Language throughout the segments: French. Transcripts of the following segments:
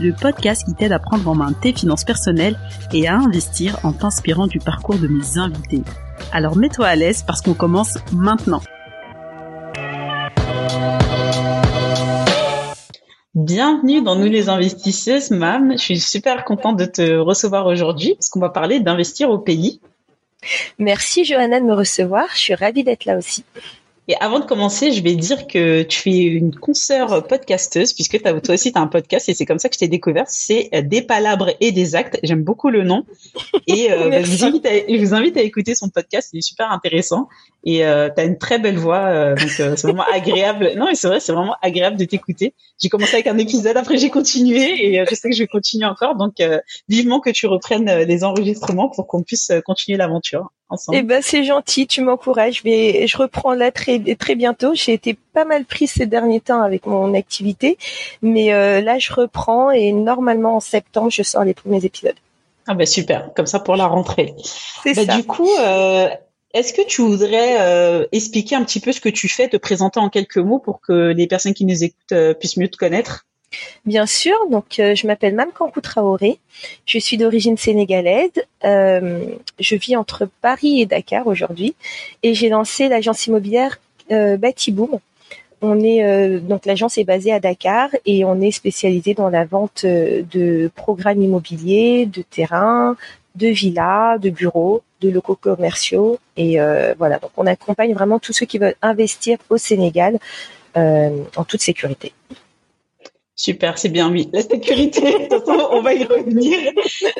le podcast qui t'aide à prendre en main tes finances personnelles et à investir en t'inspirant du parcours de mes invités. Alors mets-toi à l'aise parce qu'on commence maintenant. Bienvenue dans Nous les investisseuses, Mam. Je suis super contente de te recevoir aujourd'hui parce qu'on va parler d'investir au pays. Merci Johanna de me recevoir. Je suis ravie d'être là aussi. Et avant de commencer, je vais dire que tu es une consoeur podcasteuse, puisque toi aussi tu as un podcast et c'est comme ça que je t'ai découverte. C'est euh, Des palabres et des actes. J'aime beaucoup le nom. Et euh, bah, je, vous invite à, je vous invite à écouter son podcast, il est super intéressant. Et euh, tu as une très belle voix, euh, donc euh, c'est vraiment agréable. Non, mais c'est vrai, c'est vraiment agréable de t'écouter. J'ai commencé avec un épisode, après j'ai continué et je sais que je vais continuer encore. Donc vivement que tu reprennes les enregistrements pour qu'on puisse continuer l'aventure. Eh ben c'est gentil, tu m'encourages. Je vais, je reprends là très très bientôt. J'ai été pas mal prise ces derniers temps avec mon activité, mais euh, là je reprends et normalement en septembre je sors les premiers épisodes. Ah ben super, comme ça pour la rentrée. C'est bah, ça. Du coup, euh, est-ce que tu voudrais euh, expliquer un petit peu ce que tu fais, te présenter en quelques mots pour que les personnes qui nous écoutent puissent mieux te connaître? Bien sûr, donc euh, je m'appelle Mamkankou Traoré, je suis d'origine sénégalaise, euh, je vis entre Paris et Dakar aujourd'hui. Et j'ai lancé l'agence immobilière euh, Batiboom. On est euh, donc l'agence est basée à Dakar et on est spécialisé dans la vente de programmes immobiliers, de terrains, de villas, de bureaux, de locaux commerciaux. Et voilà. Donc on accompagne vraiment tous ceux qui veulent investir au Sénégal en toute sécurité. Super, c'est bien, oui. La sécurité, on va y revenir.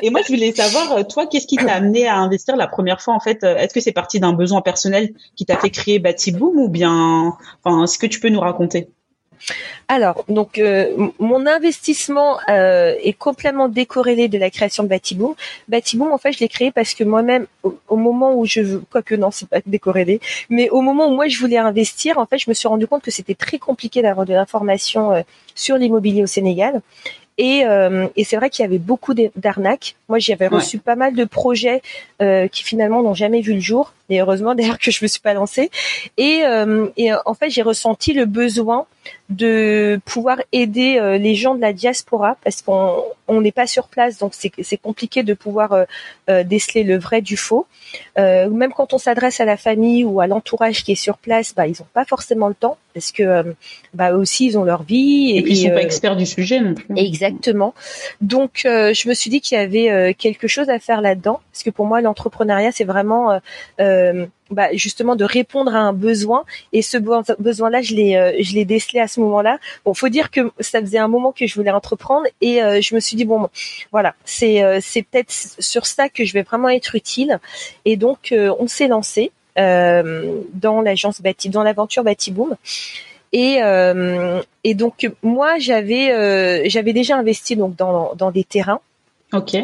Et moi, je voulais savoir, euh, toi, qu'est-ce qui t'a amené à investir la première fois, en fait? Euh, Est-ce que c'est parti d'un besoin personnel qui t'a fait créer Batiboom ou bien, enfin, est-ce que tu peux nous raconter? Alors, donc euh, mon investissement euh, est complètement décorrélé de la création de Batiboom. Batiboom, en fait, je l'ai créé parce que moi-même, au, moment où je, quoique non, c'est pas décorrélé, mais au moment où moi je voulais investir, en fait, je me suis rendu compte que c'était très compliqué d'avoir de l'information euh, sur l'immobilier au Sénégal. Et, et c'est vrai qu'il y avait beaucoup d'arnaques. Moi, j'avais reçu pas mal de projets qui finalement n'ont jamais vu le jour. Et heureusement d'ailleurs que je me suis pas lancée. Et, et en fait, j'ai ressenti le besoin de pouvoir aider euh, les gens de la diaspora parce qu'on on n'est pas sur place, donc c'est compliqué de pouvoir euh, euh, déceler le vrai du faux. même quand on s'adresse à la famille ou à l'entourage qui est sur place, bah ils n'ont pas forcément le temps parce que bah aussi ils ont leur vie et, et puis ils sont pas experts du sujet non plus. Exactement. Donc je me suis dit qu'il y avait quelque chose à faire là-dedans parce que pour moi l'entrepreneuriat c'est vraiment bah, justement de répondre à un besoin. Et ce besoin là je l'ai euh, je l'ai décelé à ce moment-là. Bon faut dire que ça faisait un moment que je voulais entreprendre et euh, je me suis dit bon voilà c'est euh, c'est peut-être sur ça que je vais vraiment être utile. Et donc on s'est lancé dans l'agence Bati dans l'aventure Batiboom. Et et donc moi j'avais j'avais déjà investi donc dans dans des terrains.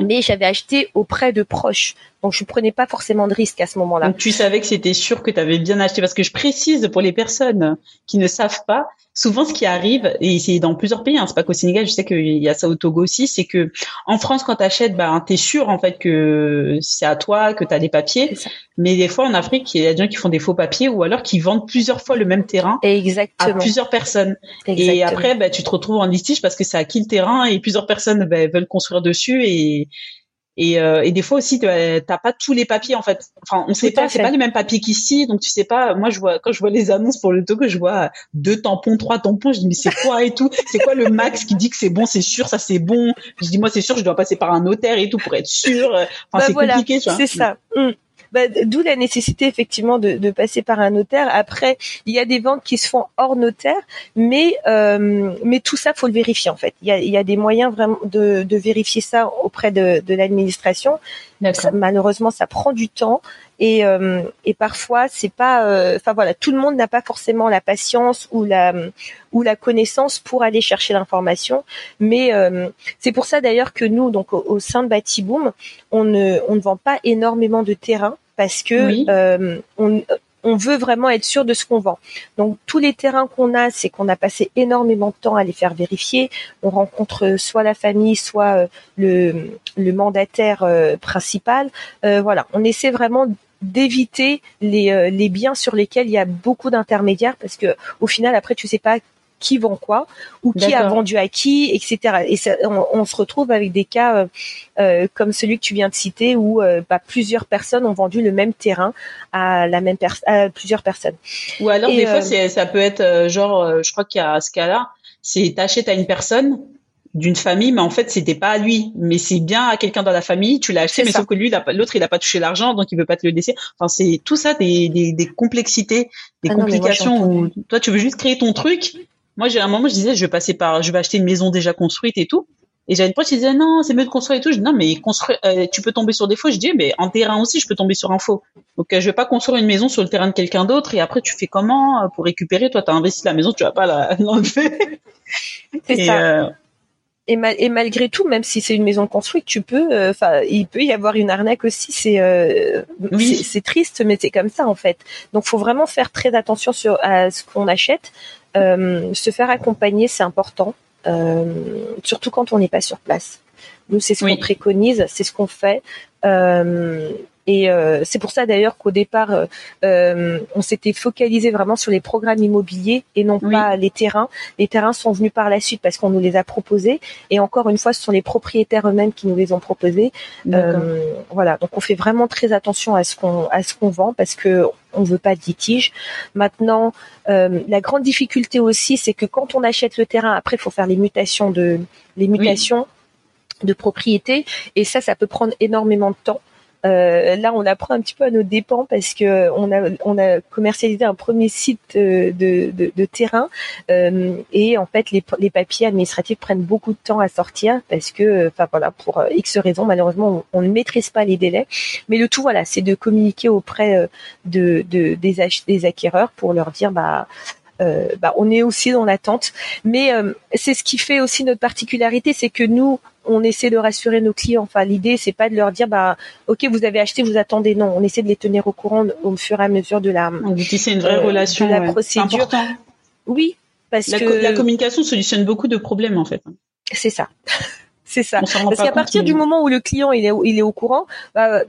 Mais j'avais acheté auprès de proches. Donc je prenais pas forcément de risque à ce moment-là. Donc tu savais que c'était sûr que tu avais bien acheté parce que je précise pour les personnes qui ne savent pas, souvent ce qui arrive et c'est dans plusieurs pays, hein, c'est pas qu'au Sénégal, je sais qu'il y a ça au Togo aussi, c'est que en France quand tu achètes bah tu es sûr en fait que c'est à toi que tu as des papiers, mais des fois en Afrique, il y a des gens qui font des faux papiers ou alors qui vendent plusieurs fois le même terrain à plusieurs personnes. Et après bah tu te retrouves en litige parce que c'est à qui le terrain et plusieurs personnes bah, veulent construire dessus et et, euh, et des fois aussi, tu t'as pas tous les papiers en fait. Enfin, on sait pas, c'est pas les mêmes papiers qu'ici, donc tu sais pas. Moi, je vois quand je vois les annonces pour le Togo, je vois deux tampons, trois tampons. Je dis mais c'est quoi et tout? C'est quoi le max qui dit que c'est bon, c'est sûr, ça c'est bon Je dis moi c'est sûr, je dois passer par un notaire et tout pour être sûr. Enfin, bah c'est compliqué, tu C'est ça. Mmh. Bah, d'où la nécessité effectivement de, passer par un notaire. Après, il y a des ventes qui se font hors notaire, mais euh, mais tout ça faut le vérifier en fait. Il y a, des moyens vraiment de, vérifier ça auprès de l'administration. Malheureusement, ça prend du temps et, euh, et parfois c'est pas. Euh, enfin voilà, tout le monde n'a pas forcément la patience ou la ou la connaissance pour aller chercher l'information. Mais c'est pour ça d'ailleurs que nous, donc au, sein de Batiboom, on ne, on ne vend pas énormément de terrain parce que on, on veut vraiment être sûr de ce qu'on vend. Donc tous les terrains qu'on a, c'est qu'on a passé énormément de temps à les faire vérifier. On rencontre soit la famille, soit euh, le, mandataire euh, principal. Euh, voilà, on essaie vraiment d'éviter les, les biens sur lesquels il y a beaucoup d'intermédiaires parce que au final après tu sais pas qui vend quoi ou qui a vendu à qui, etc. Et on, se retrouve avec des cas euh, euh, comme celui que tu viens de citer où euh, bah, plusieurs personnes ont vendu le même terrain à la même personne, plusieurs personnes. Ou alors des fois ça peut être genre, je crois qu'il y a ce cas-là, c'est t'achètes à une personne d'une famille, mais en fait c'était pas à lui, mais c'est bien à quelqu'un dans la famille. Tu l'as acheté, mais sauf que lui, l'autre, il a pas touché l'argent, donc il veut pas te le laisser. Enfin, c'est tout ça des, des, complexités, des ah complications où toi tu veux juste créer ton truc, moi, j'ai un moment, je disais, je vais passer par, je vais acheter une maison déjà construite et tout. Et j'avais une pote qui disait, non, c'est mieux de construire et tout. Je dis, non, mais construire, euh, tu peux tomber sur des faux. Je dis, mais en terrain aussi, je peux tomber sur un faux. Donc, euh, je vais pas construire une maison sur le terrain de quelqu'un d'autre. Et après, tu fais comment euh, pour récupérer? Toi, tu as investi la maison, tu vas pas l'enlever. c'est ça. Et, et, malgré tout, même si c'est une maison construite, tu peux, enfin, il peut y avoir une arnaque aussi. C'est, c'est triste, mais c'est comme ça en fait. Donc, faut vraiment faire très attention sur à ce qu'on achète. Euh, se faire accompagner, c'est important, euh, surtout quand on n'est pas sur place. Nous, c'est ce qu'on préconise, c'est ce qu'on fait. Euh, et euh, c'est pour ça d'ailleurs qu'au départ, euh, euh, on s'était focalisé vraiment sur les programmes immobiliers et non pas les terrains. Les terrains sont venus par la suite parce qu'on nous les a proposés. Et encore une fois, ce sont les propriétaires eux-mêmes qui nous les ont proposés. voilà, donc on fait vraiment très attention à ce qu'on à ce qu'on vend parce que on veut pas de litige. Maintenant, la grande difficulté aussi, c'est que quand on achète le terrain, après, il faut faire les mutations de les mutations. de propriété et ça ça peut prendre énormément de temps euh, là, on apprend un petit peu à nos dépens parce que on a commercialisé un premier site euh, de, terrain euh, et en fait les, papiers administratifs prennent beaucoup de temps à sortir parce que enfin voilà pour X raisons malheureusement on, ne maîtrise pas les délais. Mais le tout voilà c'est de communiquer auprès de, de des, acquéreurs pour leur dire bah euh, bah, on est aussi dans l'attente. Mais euh, c'est ce qui fait aussi notre particularité, c'est que nous, on essaie de rassurer nos clients. Enfin, l'idée, c'est pas de leur dire, bah, ok, vous avez acheté, vous attendez. Non, on essaie de les tenir au courant au fur et à mesure de la. C'est une vraie euh, relation. De la procédure. Oui, parce la, que la communication solutionne beaucoup de problèmes en fait. C'est ça. c'est ça. Parce qu'à partir du moment où le client il est il est au courant, bah,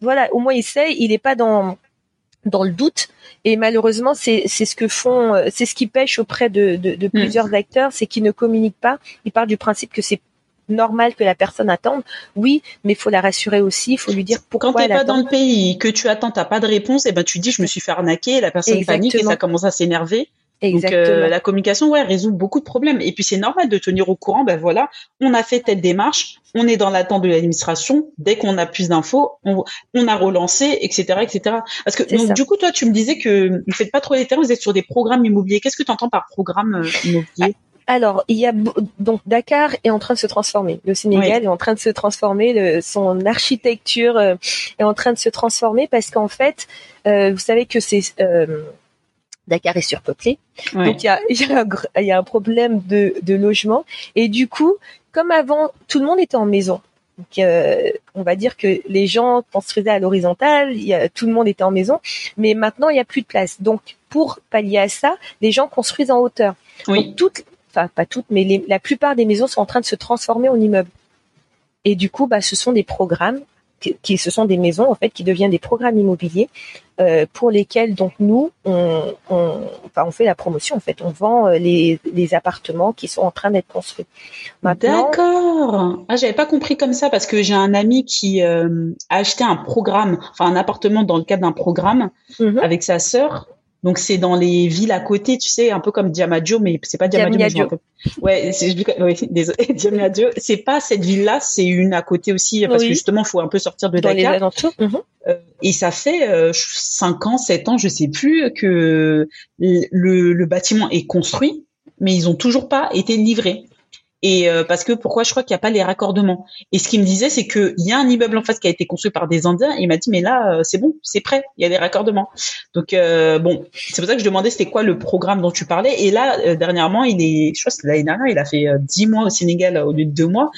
voilà, au moins il sait, il n'est pas dans dans le doute. Et malheureusement, c'est ce que font, euh, c'est ce qui pêche auprès de, de, de mm. plusieurs acteurs, c'est qu'ils ne communiquent pas. Ils partent du principe que c'est normal que la personne attende. Oui, mais il faut la rassurer aussi. Il faut lui dire pourquoi. Quand t'es pas dans le pays, que tu attends, t'as pas de réponse, et eh ben tu dis je me suis fait arnaquer. La personne panique et ça commence à s'énerver. Donc euh, la communication, ouais, résout beaucoup de problèmes. Et puis c'est normal de tenir au courant. Ben voilà, on a fait telle démarche, on est dans l'attente de l'administration. Dès qu'on a plus d'infos, on, on, a relancé, etc., etc. Parce que donc, du coup, toi, tu me disais que vous faites pas trop les terrains, vous êtes sur des programmes immobiliers. Qu'est-ce que tu entends par programme euh, immobilier? Alors, il y a donc Dakar est en train de se transformer. Le Sénégal est en train de se transformer. Le, son architecture euh, est en train de se transformer parce qu'en fait, vous savez que c'est Dakar est surpeuplé. Donc il y a, y, a un, problème de, de logement. Et du coup, comme avant, tout le monde était en maison. Donc, euh, on va dire que les gens construisaient à l'horizontale, tout le monde était en maison, mais maintenant il n'y a plus de place. Donc pour pallier à ça, les gens construisent en hauteur. Oui. toutes, enfin pas toutes, mais la plupart des maisons sont en train de se transformer en immeubles. Et du coup, bah, ce sont des programmes qui, ce sont des maisons en fait qui deviennent des programmes immobiliers euh, pour lesquels donc nous on, on, enfin, on fait la promotion en fait on vend euh, les, les appartements qui sont en train d'être construits. D'accord. Ah j'avais pas compris comme ça parce que j'ai un ami qui euh, a acheté un programme enfin un appartement dans le cadre d'un programme mhm. avec sa sœur donc c'est dans les villes à côté, tu sais, un peu comme Diamaggio, mais c'est pas Diamaggio. Ouais, c'est ouais, désolé, Diamaggio. C'est pas cette ville-là, c'est une à côté aussi, parce que justement, faut un peu sortir de dans Dakar. Les euh, et ça fait euh, 5 ans, 7 ans, je sais plus, que le, le bâtiment est construit, mais ils ont toujours pas été livrés. Et euh, parce que pourquoi je crois qu'il n'y a pas les raccordements. Et ce qu'il me disait, c'est qu'il y a un immeuble en face qui a été construit par des Indiens. Et il m'a dit, mais là, euh, c'est bon, c'est prêt, il y a les raccordements. Donc euh, bon, c'est pour ça que je demandais c'était quoi le programme dont tu parlais. Et là, dernièrement, il est, je crois que l'année dernière, il a fait dix mois au Sénégal au lieu de deux mois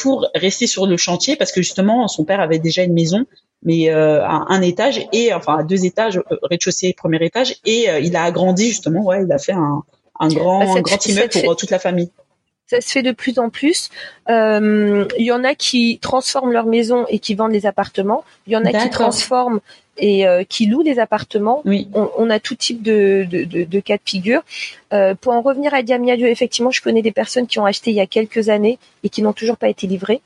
pour rester sur le chantier parce que justement, son père avait déjà une maison mais euh, à un étage et enfin à deux étages, rez-de-chaussée, premier étage, et il a agrandi justement. Ouais, il a fait un, un grand, bah, un grand immeuble pour toute la famille ça se fait de plus en plus. Euh, il y en a qui transforment leur maison et qui vendent les appartements. Il y en a qui transforment et euh, qui louent des appartements. Oui. On, a tout type de, de, de, de cas de figure. Euh, pour en revenir à Diamiadio, effectivement, je connais des personnes qui ont acheté il y a quelques années et qui n'ont toujours pas été livrées.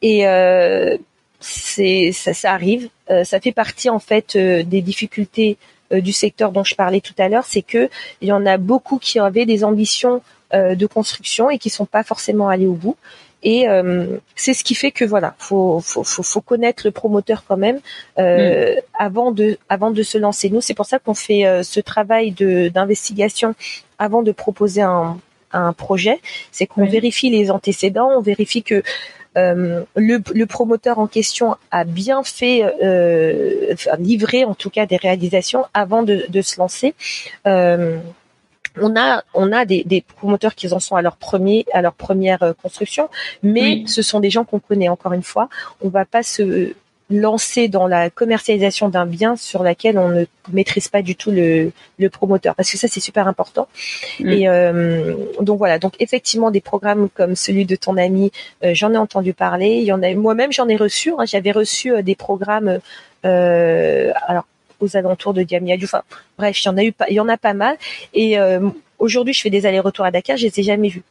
Et euh, c'est ça, ça arrive. Euh, ça fait partie en fait des difficultés du secteur dont je parlais tout à l'heure, c'est que il y en a beaucoup qui avaient des ambitions euh, de construction et qui sont pas forcément allés au bout. Et euh, c'est ce qui fait que voilà, faut, faut, faut, faut connaître le promoteur quand même euh, mm. avant de avant de se lancer. Nous, c'est pour ça qu'on fait euh, ce travail de d'investigation avant de proposer un, un projet. C'est qu'on vérifie les antécédents, on vérifie que euh, le, le, promoteur en question a bien fait euh, livrer en tout cas des réalisations avant de, de se lancer. Euh, on a on a des, des, promoteurs qui en sont à leur premier à leur première euh, construction, mais ce sont des gens qu'on connaît encore une fois. On va pas se lancer dans la commercialisation d'un bien sur laquelle on ne maîtrise pas du tout le, le promoteur parce que ça c'est super important et euh, donc voilà donc effectivement des programmes comme celui de ton ami euh, j'en ai entendu parler il y en a moi-même j'en ai reçu hein. j'avais reçu des programmes alors aux alentours de Diamniadio. Enfin, bref, il y en a eu, il y en a pas mal. Et euh, aujourd'hui, je fais des allers-retours à Dakar, je les ai jamais vus.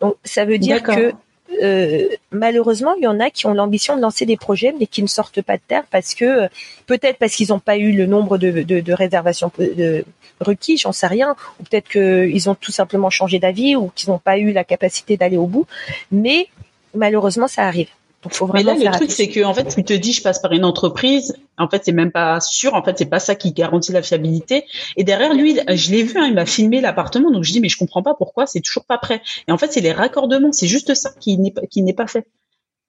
Donc, ça veut dire que euh, malheureusement, il y en a qui ont l'ambition de lancer des projets, mais qui ne sortent pas de terre parce que peut-être parce qu'ils n'ont pas eu le nombre de, réservations de, requis, j'en sais rien, ou peut-être qu'ils ont tout simplement changé d'avis ou qu'ils n'ont pas eu la capacité d'aller au bout. Mais malheureusement, ça arrive mais là, le truc, c'est que en fait, tu te dis, je passe par une entreprise. En fait, c'est même pas sûr. En fait, c'est pas ça qui garantit la fiabilité. Et derrière lui, je l'ai vu, hein, il m'a filmé l'appartement. Donc je dis, mais je comprends pas pourquoi c'est toujours pas prêt. Et en fait, c'est les raccordements. C'est juste ça qui n'est qui n'est pas fait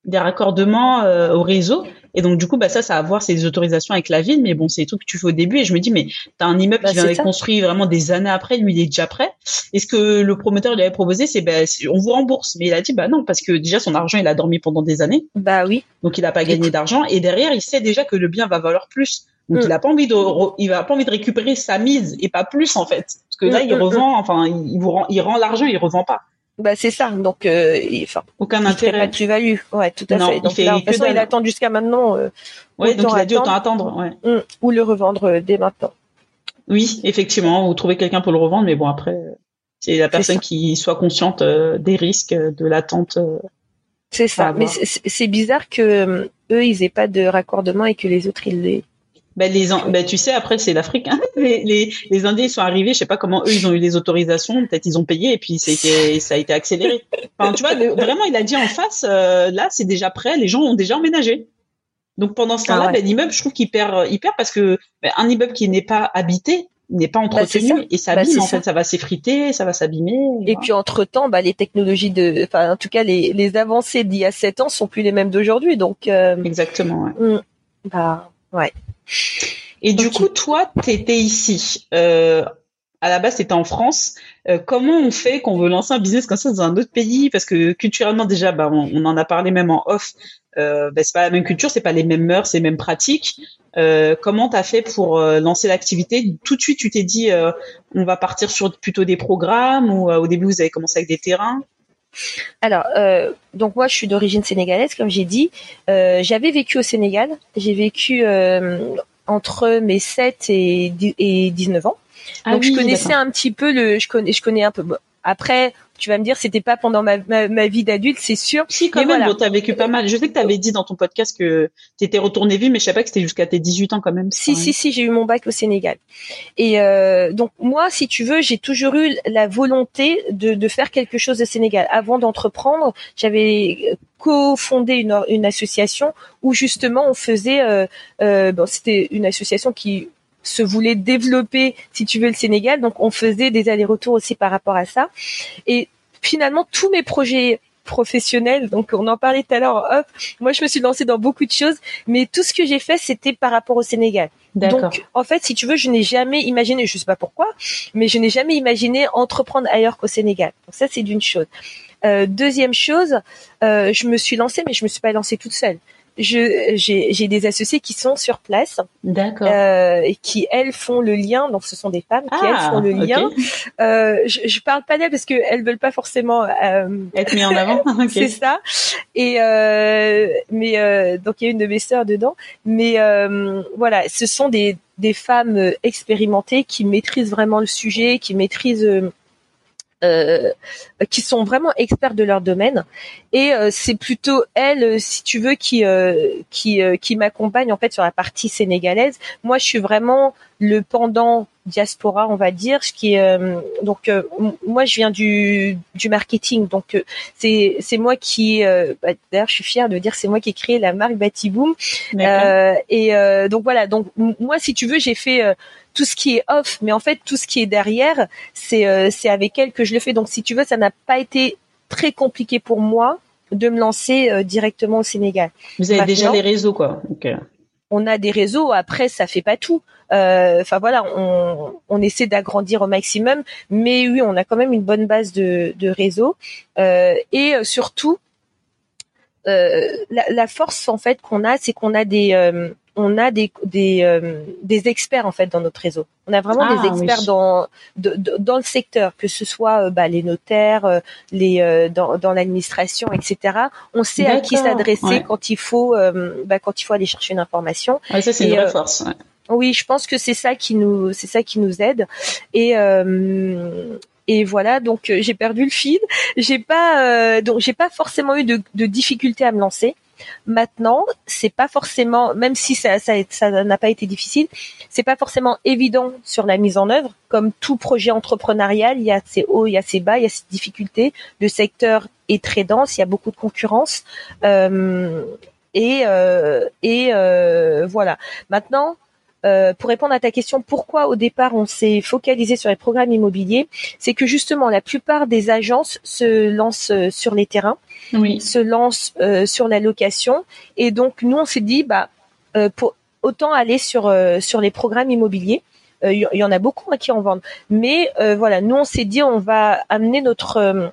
des raccordements euh, au réseau. Et donc, du coup, bah, ça, ça a à voir ses autorisations avec la ville. Mais bon, c'est des trucs que tu fais au début. Et je me dis, mais t'as un immeuble bah, qui vient d'être construit vraiment des années après. Lui, il est déjà prêt. Et ce que le promoteur lui avait proposé, c'est, bah, on vous rembourse. Mais il a dit, bah non, parce que déjà, son argent, il a dormi pendant des années. Bah oui. Donc, il n'a pas gagné d'argent. Et derrière, il sait déjà que le bien va valoir plus. Donc, il mm. a pas envie de, il a pas envie de récupérer sa mise et pas plus, en fait. Parce que là, mm, il mm, revend, enfin, il, vous rend, il rend l'argent, il revend pas. Bah c'est ça. Donc euh, enfin aucun intérêt. Pas de plus-value. Ouais, tout à fait. Donc il là, de il attend jusqu'à maintenant. Euh, ouais, donc il a dit autant attendre. Ouais. Hum, ou le revendre euh, dès maintenant. Oui, effectivement, ou trouver quelqu'un pour le revendre, mais bon après, c'est la personne qui soit consciente euh, des risques de l'attente. c'est ça. Mais c'est bizarre que eux ils aient pas de raccordement et que les autres ils l'aient. Ben les ben tu sais après c'est l'Afrique hein. les, les, les Indiens ils sont arrivés je sais pas comment eux ils ont eu les autorisations peut-être ils ont payé et puis ça a été ça a été accéléré enfin tu vois vraiment il a dit en face euh, là c'est déjà prêt les gens ont déjà emménagé donc pendant ce temps-là ah ben, l'immeuble je trouve qu'il perd il perd parce que ben, un immeuble qui n'est pas habité n'est pas bah, entretenu et ça bah, en fait ça va s'effriter ça va s'abîmer et puis entre temps bah les technologies de enfin en tout cas les les avancées d'il y a sept ans sont plus les mêmes d'aujourd'hui donc euh, exactement ouais. Hmm. bah ouais et du coup, toi, tu étais ici. Euh, à la base, c'était en France. Euh, comment on fait qu'on veut lancer un business comme ça dans un autre pays? Parce que culturellement, déjà, bah, on, en a parlé même en off. Euh, bah, c'est pas la même culture, c'est pas les mêmes mœurs, c'est les mêmes pratiques. Euh, comment t'as fait pour euh, lancer l'activité? Tout de suite, tu t'es dit, euh, on va partir sur plutôt des programmes ou au début vous avez commencé avec des terrains? Alors, euh, donc moi, je suis d'origine sénégalaise, comme j'ai dit. Euh, j'avais vécu au Sénégal. J'ai vécu euh, entre mes 7 et, et 19 ans. Ah donc je connaissais un petit peu le, je connais, je connais un peu. Après, tu vas me dire, c'était pas pendant ma, ma, vie d'adulte, c'est sûr. Si, quand même, bon, t'as vécu pas mal. Je sais que t'avais dit dans ton podcast que t'étais retourné vivre, mais je sais pas que c'était jusqu'à tes 18 ans quand même. Si, si, si, j'ai eu mon bac au Sénégal. Et euh, donc, moi, si tu veux, j'ai toujours eu la volonté de, de faire quelque chose au Sénégal. Avant d'entreprendre, j'avais cofondé une, une association où justement on faisait, euh, euh, bon, c'était une association qui se voulait développer, si tu veux, le Sénégal. Donc, on faisait des allers-retours aussi par rapport à ça. Et finalement tous mes projets professionnels, donc on en parlait tout à l'heure hop, moi je me suis lancée dans beaucoup de choses, mais tout ce que j'ai fait c'était par rapport au Sénégal. Donc en fait, si tu veux, je n'ai jamais imaginé, je sais pas pourquoi, mais je n'ai jamais imaginé entreprendre ailleurs qu'au Sénégal. Donc ça c'est d'une chose. Euh, deuxième chose, euh, je me suis lancée, mais je me suis pas lancée toute seule j'ai des associés qui sont sur place, d'accord, euh, et qui elles font le lien. Donc ce sont des femmes qui elles ah, font le lien. Euh, je, je parle pas d'elles parce que elles veulent pas forcément euh, être mis en avant. C'est ça. Et euh, mais euh, donc il y a une de mes sœurs dedans. Mais euh, voilà, ce sont des des femmes expérimentées qui maîtrisent vraiment le sujet, qui maîtrisent euh, qui sont vraiment experts de leur domaine. Et euh, c'est plutôt elle si tu veux qui euh, qui qui m'accompagne en fait sur la partie sénégalaise. Moi je suis vraiment le pendant diaspora on va dire ce qui est donc moi je viens du du marketing. Donc c'est c'est moi qui bah, d'ailleurs je suis fière de dire c'est moi qui ai créé la marque Batiboom. Et donc voilà. Donc moi si tu veux j'ai fait tout ce qui est off, mais en fait tout ce qui est derrière, c'est euh, c'est avec elle que je le fais. Donc si tu veux, ça n'a pas été très compliqué pour moi de me lancer euh, directement au Sénégal. Vous avez déjà les réseaux quoi. On a des réseaux. Après, ça fait pas tout. Euh, enfin voilà, on, on essaie d'agrandir au maximum, mais oui, on a quand même une bonne base de, de réseau et surtout la, la, force en fait qu'on a, c'est qu'on a des on a des des, euh, des experts en fait dans notre réseau. On a vraiment des ah, experts dans dans le secteur, que ce soit euh, bah, les notaires, euh, les dans, dans l'administration, etc. On sait à qui s'adresser quand il faut bah, quand il faut aller chercher une information. ça c'est une vraie force. Oui, je pense que c'est ça qui nous c'est ça qui nous aide et et voilà donc j'ai perdu le fil. J'ai pas donc j'ai pas forcément eu de, de difficultés à me lancer. Maintenant, c'est pas forcément, même si ça, ça, ça n'a pas été difficile, c'est pas forcément évident sur la mise en œuvre. Comme tout projet entrepreneurial, il y a ses hauts, il y a ses bas, il y a ses difficultés. Le secteur est très dense, il y a beaucoup de concurrence. Euh, et euh, et euh, voilà. Maintenant, euh, pour répondre à ta question, pourquoi au départ on s'est focalisé sur les programmes immobiliers, c'est que justement la plupart des agences se lancent euh, sur les terrains, se lancent euh, sur la location, et donc nous on s'est dit bah pour autant aller sur sur les programmes immobiliers. Il y, en a beaucoup qui en vendent, mais voilà, nous on s'est dit on va amener notre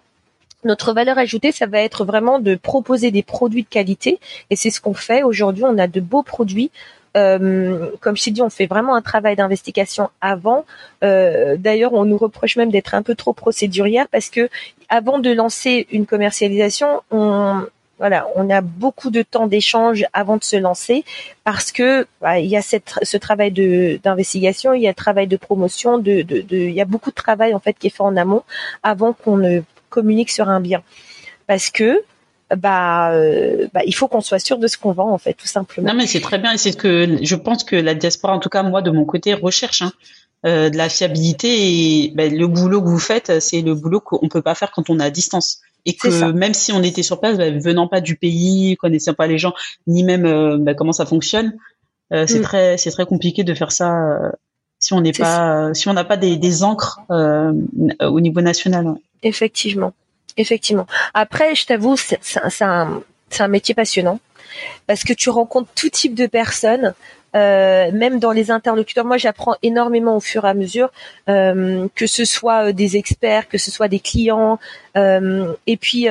notre valeur ajoutée, ça va être vraiment de proposer des produits de qualité, et c'est ce qu'on fait aujourd'hui. On a de beaux produits euh, comme je t'ai dit, on fait vraiment un travail d'investigation avant. Euh, d'ailleurs, on nous reproche même d'être un peu trop procédurière parce que avant de lancer une commercialisation, on voilà, on a beaucoup de temps d'échange avant de se lancer parce que bah, il y a cette, ce travail de d'investigation, il y a le travail de promotion, de, de, de, il y a beaucoup de travail en fait qui est fait en amont avant qu'on ne communique sur un bien parce que bah, euh, bah, il faut qu'on soit sûr de ce qu'on vend en fait, tout simplement. Non mais c'est très bien et c'est ce que je pense que la diaspora, en tout cas moi de mon côté, recherche hein, euh, de la fiabilité et bah, le boulot que vous faites, c'est le boulot qu'on peut pas faire quand on est à distance et que même si on était sur place, bah, venant pas du pays, connaissant pas les gens, ni même euh, bah, comment ça fonctionne, euh, c'est mm. très c'est très compliqué de faire ça euh, si on n'est pas si on n'a pas des, des encres au niveau national. Effectivement. Effectivement. Après, je t'avoue, c'est un, métier passionnant parce que tu rencontres tout type de personnes. Euh, même dans les interlocuteurs, moi j'apprends énormément au fur et à mesure, euh, que ce soit euh, des experts, que ce soit des clients, et puis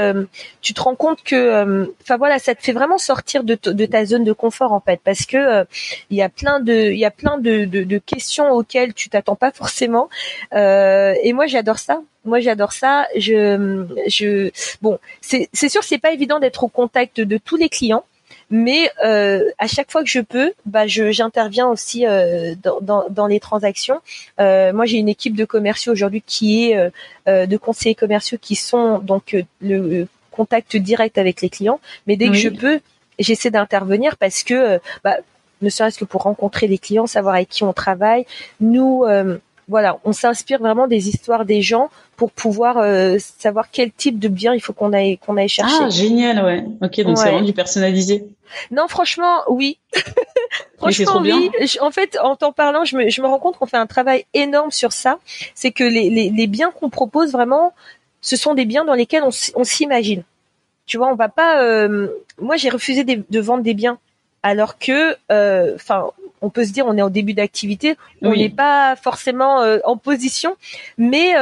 tu te rends compte que, enfin voilà, ça te fait vraiment sortir de, ta zone de confort en fait, parce que il y a plein de, il y a plein de, questions auxquelles tu t'attends pas forcément, et moi j'adore ça. Moi, j'adore ça. Je, je, bon, c'est sûr, c'est pas évident d'être au contact de tous les clients mais euh, à chaque fois que je peux, bah je j'interviens aussi euh, dans, dans, dans, les transactions. Euh, moi, j'ai une équipe de commerciaux aujourd'hui qui est de conseillers commerciaux qui sont donc le contact direct avec les clients. Mais dès que je peux, j'essaie d'intervenir parce que bah, ne serait-ce que pour rencontrer les clients, savoir avec qui on travaille. Nous, voilà, on s'inspire vraiment des histoires des gens pour pouvoir euh, savoir quel type de bien il faut qu'on aille qu'on aille chercher. Ah génial, ouais. Ok, donc c'est vraiment du personnalisé. Non, franchement, oui. franchement, oui. En fait, en t'en parlant, je me, je me rends compte qu'on fait un travail énorme sur ça. C'est que les, les, les biens qu'on propose vraiment, ce sont des biens dans lesquels on, s'imagine. Tu vois, on va pas. Euh, moi, j'ai refusé de, vendre des biens alors que, euh, enfin, on peut se dire on est en début d'activité, on n'est pas forcément euh, en position, mais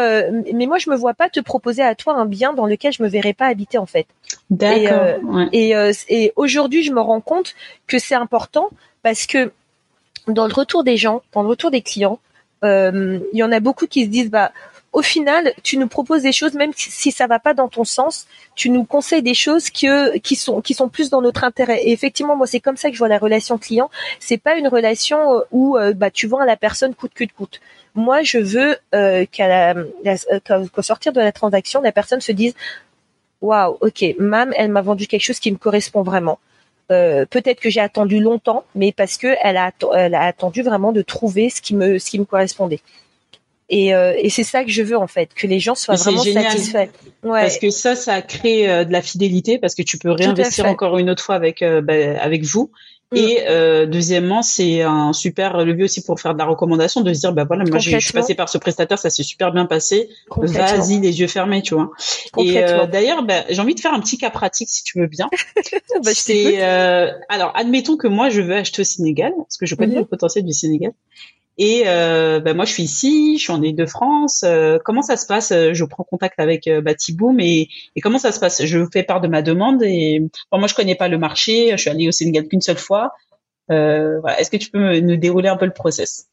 mais moi je me vois pas te proposer à toi un bien dans lequel je me verrais pas habiter en fait. D'accord. Et, et aujourd'hui je me rends compte que c'est important parce que dans le retour des gens, dans le retour des clients, il y en a beaucoup qui se disent bah au final, tu nous proposes des choses, même si ça va pas dans ton sens, tu nous conseilles des choses qui, sont plus dans notre intérêt. Et effectivement, moi, c'est comme ça que je vois la relation client. C'est pas une relation euh, où euh, bah tu vends à la personne coûte que coûte. Moi, je veux euh, qu'à qu'au sortir de la transaction, la personne se dise waouh, ok, Mam, elle m'a vendu quelque chose qui me correspond vraiment. Euh, peut-être que j'ai attendu longtemps, mais parce que elle a, attendu vraiment de trouver ce qui me correspondait. Et, euh, et c'est ça que je veux en fait, que les gens soient vraiment satisfaits. Ouais. Parce que ça, ça crée euh, de la fidélité parce que tu peux réinvestir encore une autre fois avec euh, bah, avec vous. Mm. Et euh, deuxièmement, c'est un super levier aussi pour faire de la recommandation, de se dire bah voilà, moi je suis passé par ce prestataire, ça s'est super bien passé. Vas-y, les yeux fermés, tu vois. Et d'ailleurs, bah, j'ai envie de faire un petit cas pratique si tu veux bien. bah, c'est alors admettons que moi je veux acheter au Sénégal, parce que je connais mm-hmm. le potentiel du Sénégal. Et euh, ben moi, je suis ici, je suis en Ile-de-France. Euh, comment ça se passe? Je prends contact avec euh, Batiboom et, et, comment ça se passe? Je fais part de ma demande et bon, moi, je connais pas le marché. Je suis allée au Sénégal qu'une seule fois. Euh, voilà. Est-ce que tu peux nous dérouler un peu le process?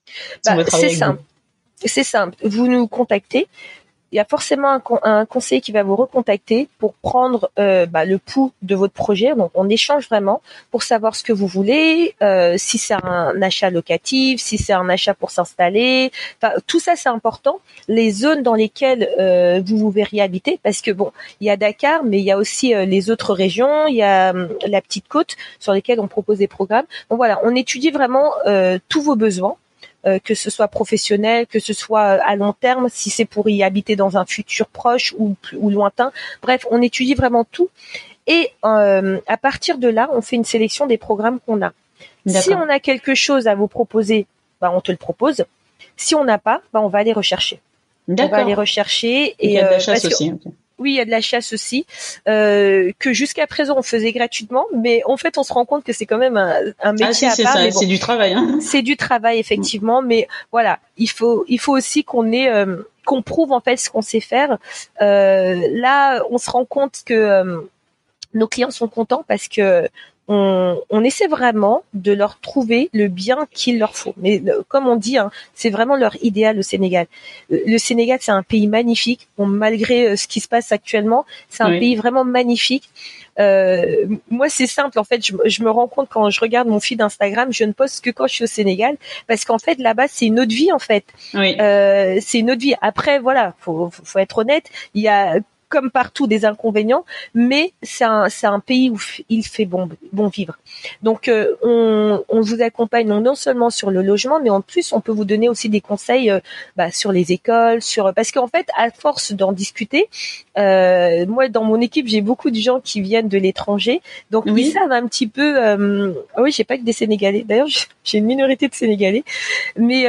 Bah, C'est simple. C'est simple. Vous nous contactez il y a forcément un, un, conseiller qui va vous recontacter pour prendre euh, bah, le pouls de votre projet. Donc, on échange vraiment pour savoir ce que vous voulez, euh, si c'est un achat locatif, si c'est un achat pour s'installer. Enfin, tout ça, c'est important. Les zones dans lesquelles euh, vous vous verriez habiter, parce que bon, il y a Dakar, mais il y a aussi euh, les autres régions. Il y a hum, la petite côte sur lesquelles on propose des programmes. Donc voilà, on étudie vraiment euh, tous vos besoins que ce soit professionnel, que ce soit à long terme, si c'est pour y habiter dans un futur proche ou, ou lointain. Bref, on étudie vraiment tout. Et euh, à partir de là, on fait une sélection des programmes qu'on a. Si on a quelque chose à vous proposer, bah, on te le propose. Si on n'a pas, bah, on va aller rechercher. On va aller rechercher. Et, et euh, aussi. Oui, il y a de la chasse aussi, euh, que jusqu'à présent on faisait gratuitement, mais en fait on se rend compte que c'est quand même un, un métier ah, si, à part. C'est du travail. Hein. C'est du travail effectivement, mais voilà, il faut il faut aussi qu'on ait euh, qu'on prouve en fait ce qu'on sait faire. Euh, là, on se rend compte que euh, nos clients sont contents parce que on, essaie vraiment de leur trouver le bien qu'il leur faut. Mais euh, comme on dit, hein, c'est vraiment leur idéal le Sénégal. Euh, le Sénégal, c'est un pays magnifique. Bon, malgré euh, ce qui se passe actuellement, c'est un pays vraiment magnifique. moi, c'est simple. En fait, je, me rends compte quand je regarde mon feed Instagram, je ne poste que quand je suis au Sénégal, parce qu'en fait, là-bas, c'est une autre vie. En fait, c'est une autre vie. Après, voilà, faut, faut être honnête. Il y a comme partout des inconvénients, mais c'est un, c'est un pays où il fait bon, bon vivre. Donc euh, on, on vous accompagne non seulement sur le logement, mais en plus on peut vous donner aussi des conseils euh, bah, sur les écoles, sur parce qu'en fait à force d'en discuter, euh, moi dans mon équipe j'ai beaucoup de gens qui viennent de l'étranger, donc oui. ils savent un petit peu. Euh, oui, j'ai pas que des Sénégalais. D'ailleurs j'ai une minorité de Sénégalais, mais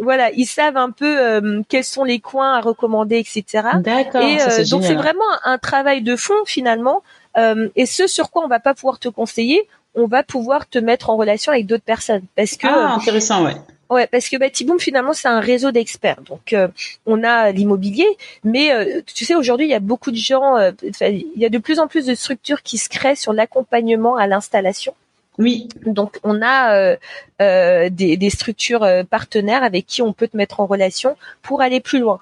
voilà ils savent un peu quels sont les coins à recommander, etc. D'accord. Et donc c'est vraiment un travail de fond finalement. Euh, et ce sur quoi on va pas pouvoir te conseiller, on va pouvoir te mettre en relation avec d'autres personnes. Parce que ah, intéressant, ouais. Ouais, parce que Batiboom finalement c'est un réseau d'experts. Donc euh, on a l'immobilier, mais euh, tu sais aujourd'hui il y a beaucoup de gens, il y a de plus en plus de structures qui se créent sur l'accompagnement à l'installation. Oui. Donc on a des, des, structures partenaires avec qui on peut te mettre en relation pour aller plus loin.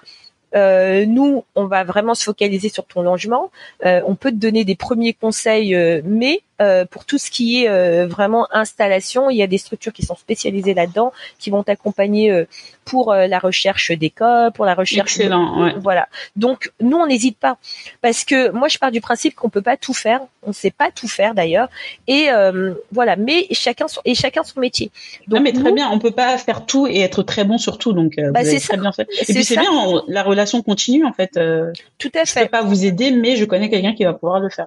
Euh, nous, on va vraiment se focaliser sur ton logement. Euh, on peut te donner des premiers conseils, euh, mais euh, pour tout ce qui est euh, vraiment installation, il y a des structures qui sont spécialisées là-dedans, qui vont t'accompagner euh, pour la recherche d'école, pour la recherche. Excellent, ouais. Voilà. Donc nous, on n'hésite pas, parce que moi, je pars du principe qu'on peut pas tout faire. On ne sait pas tout faire d'ailleurs, et voilà. Mais chacun son et chacun son métier. Donc, non, mais très bien. On peut pas faire tout et être très bon sur tout. Donc bah, c'est très bien fait. Et puis c'est bien, la relation continue en fait. tout à fait. Je peux pas vous aider, mais je connais quelqu'un qui va pouvoir le faire.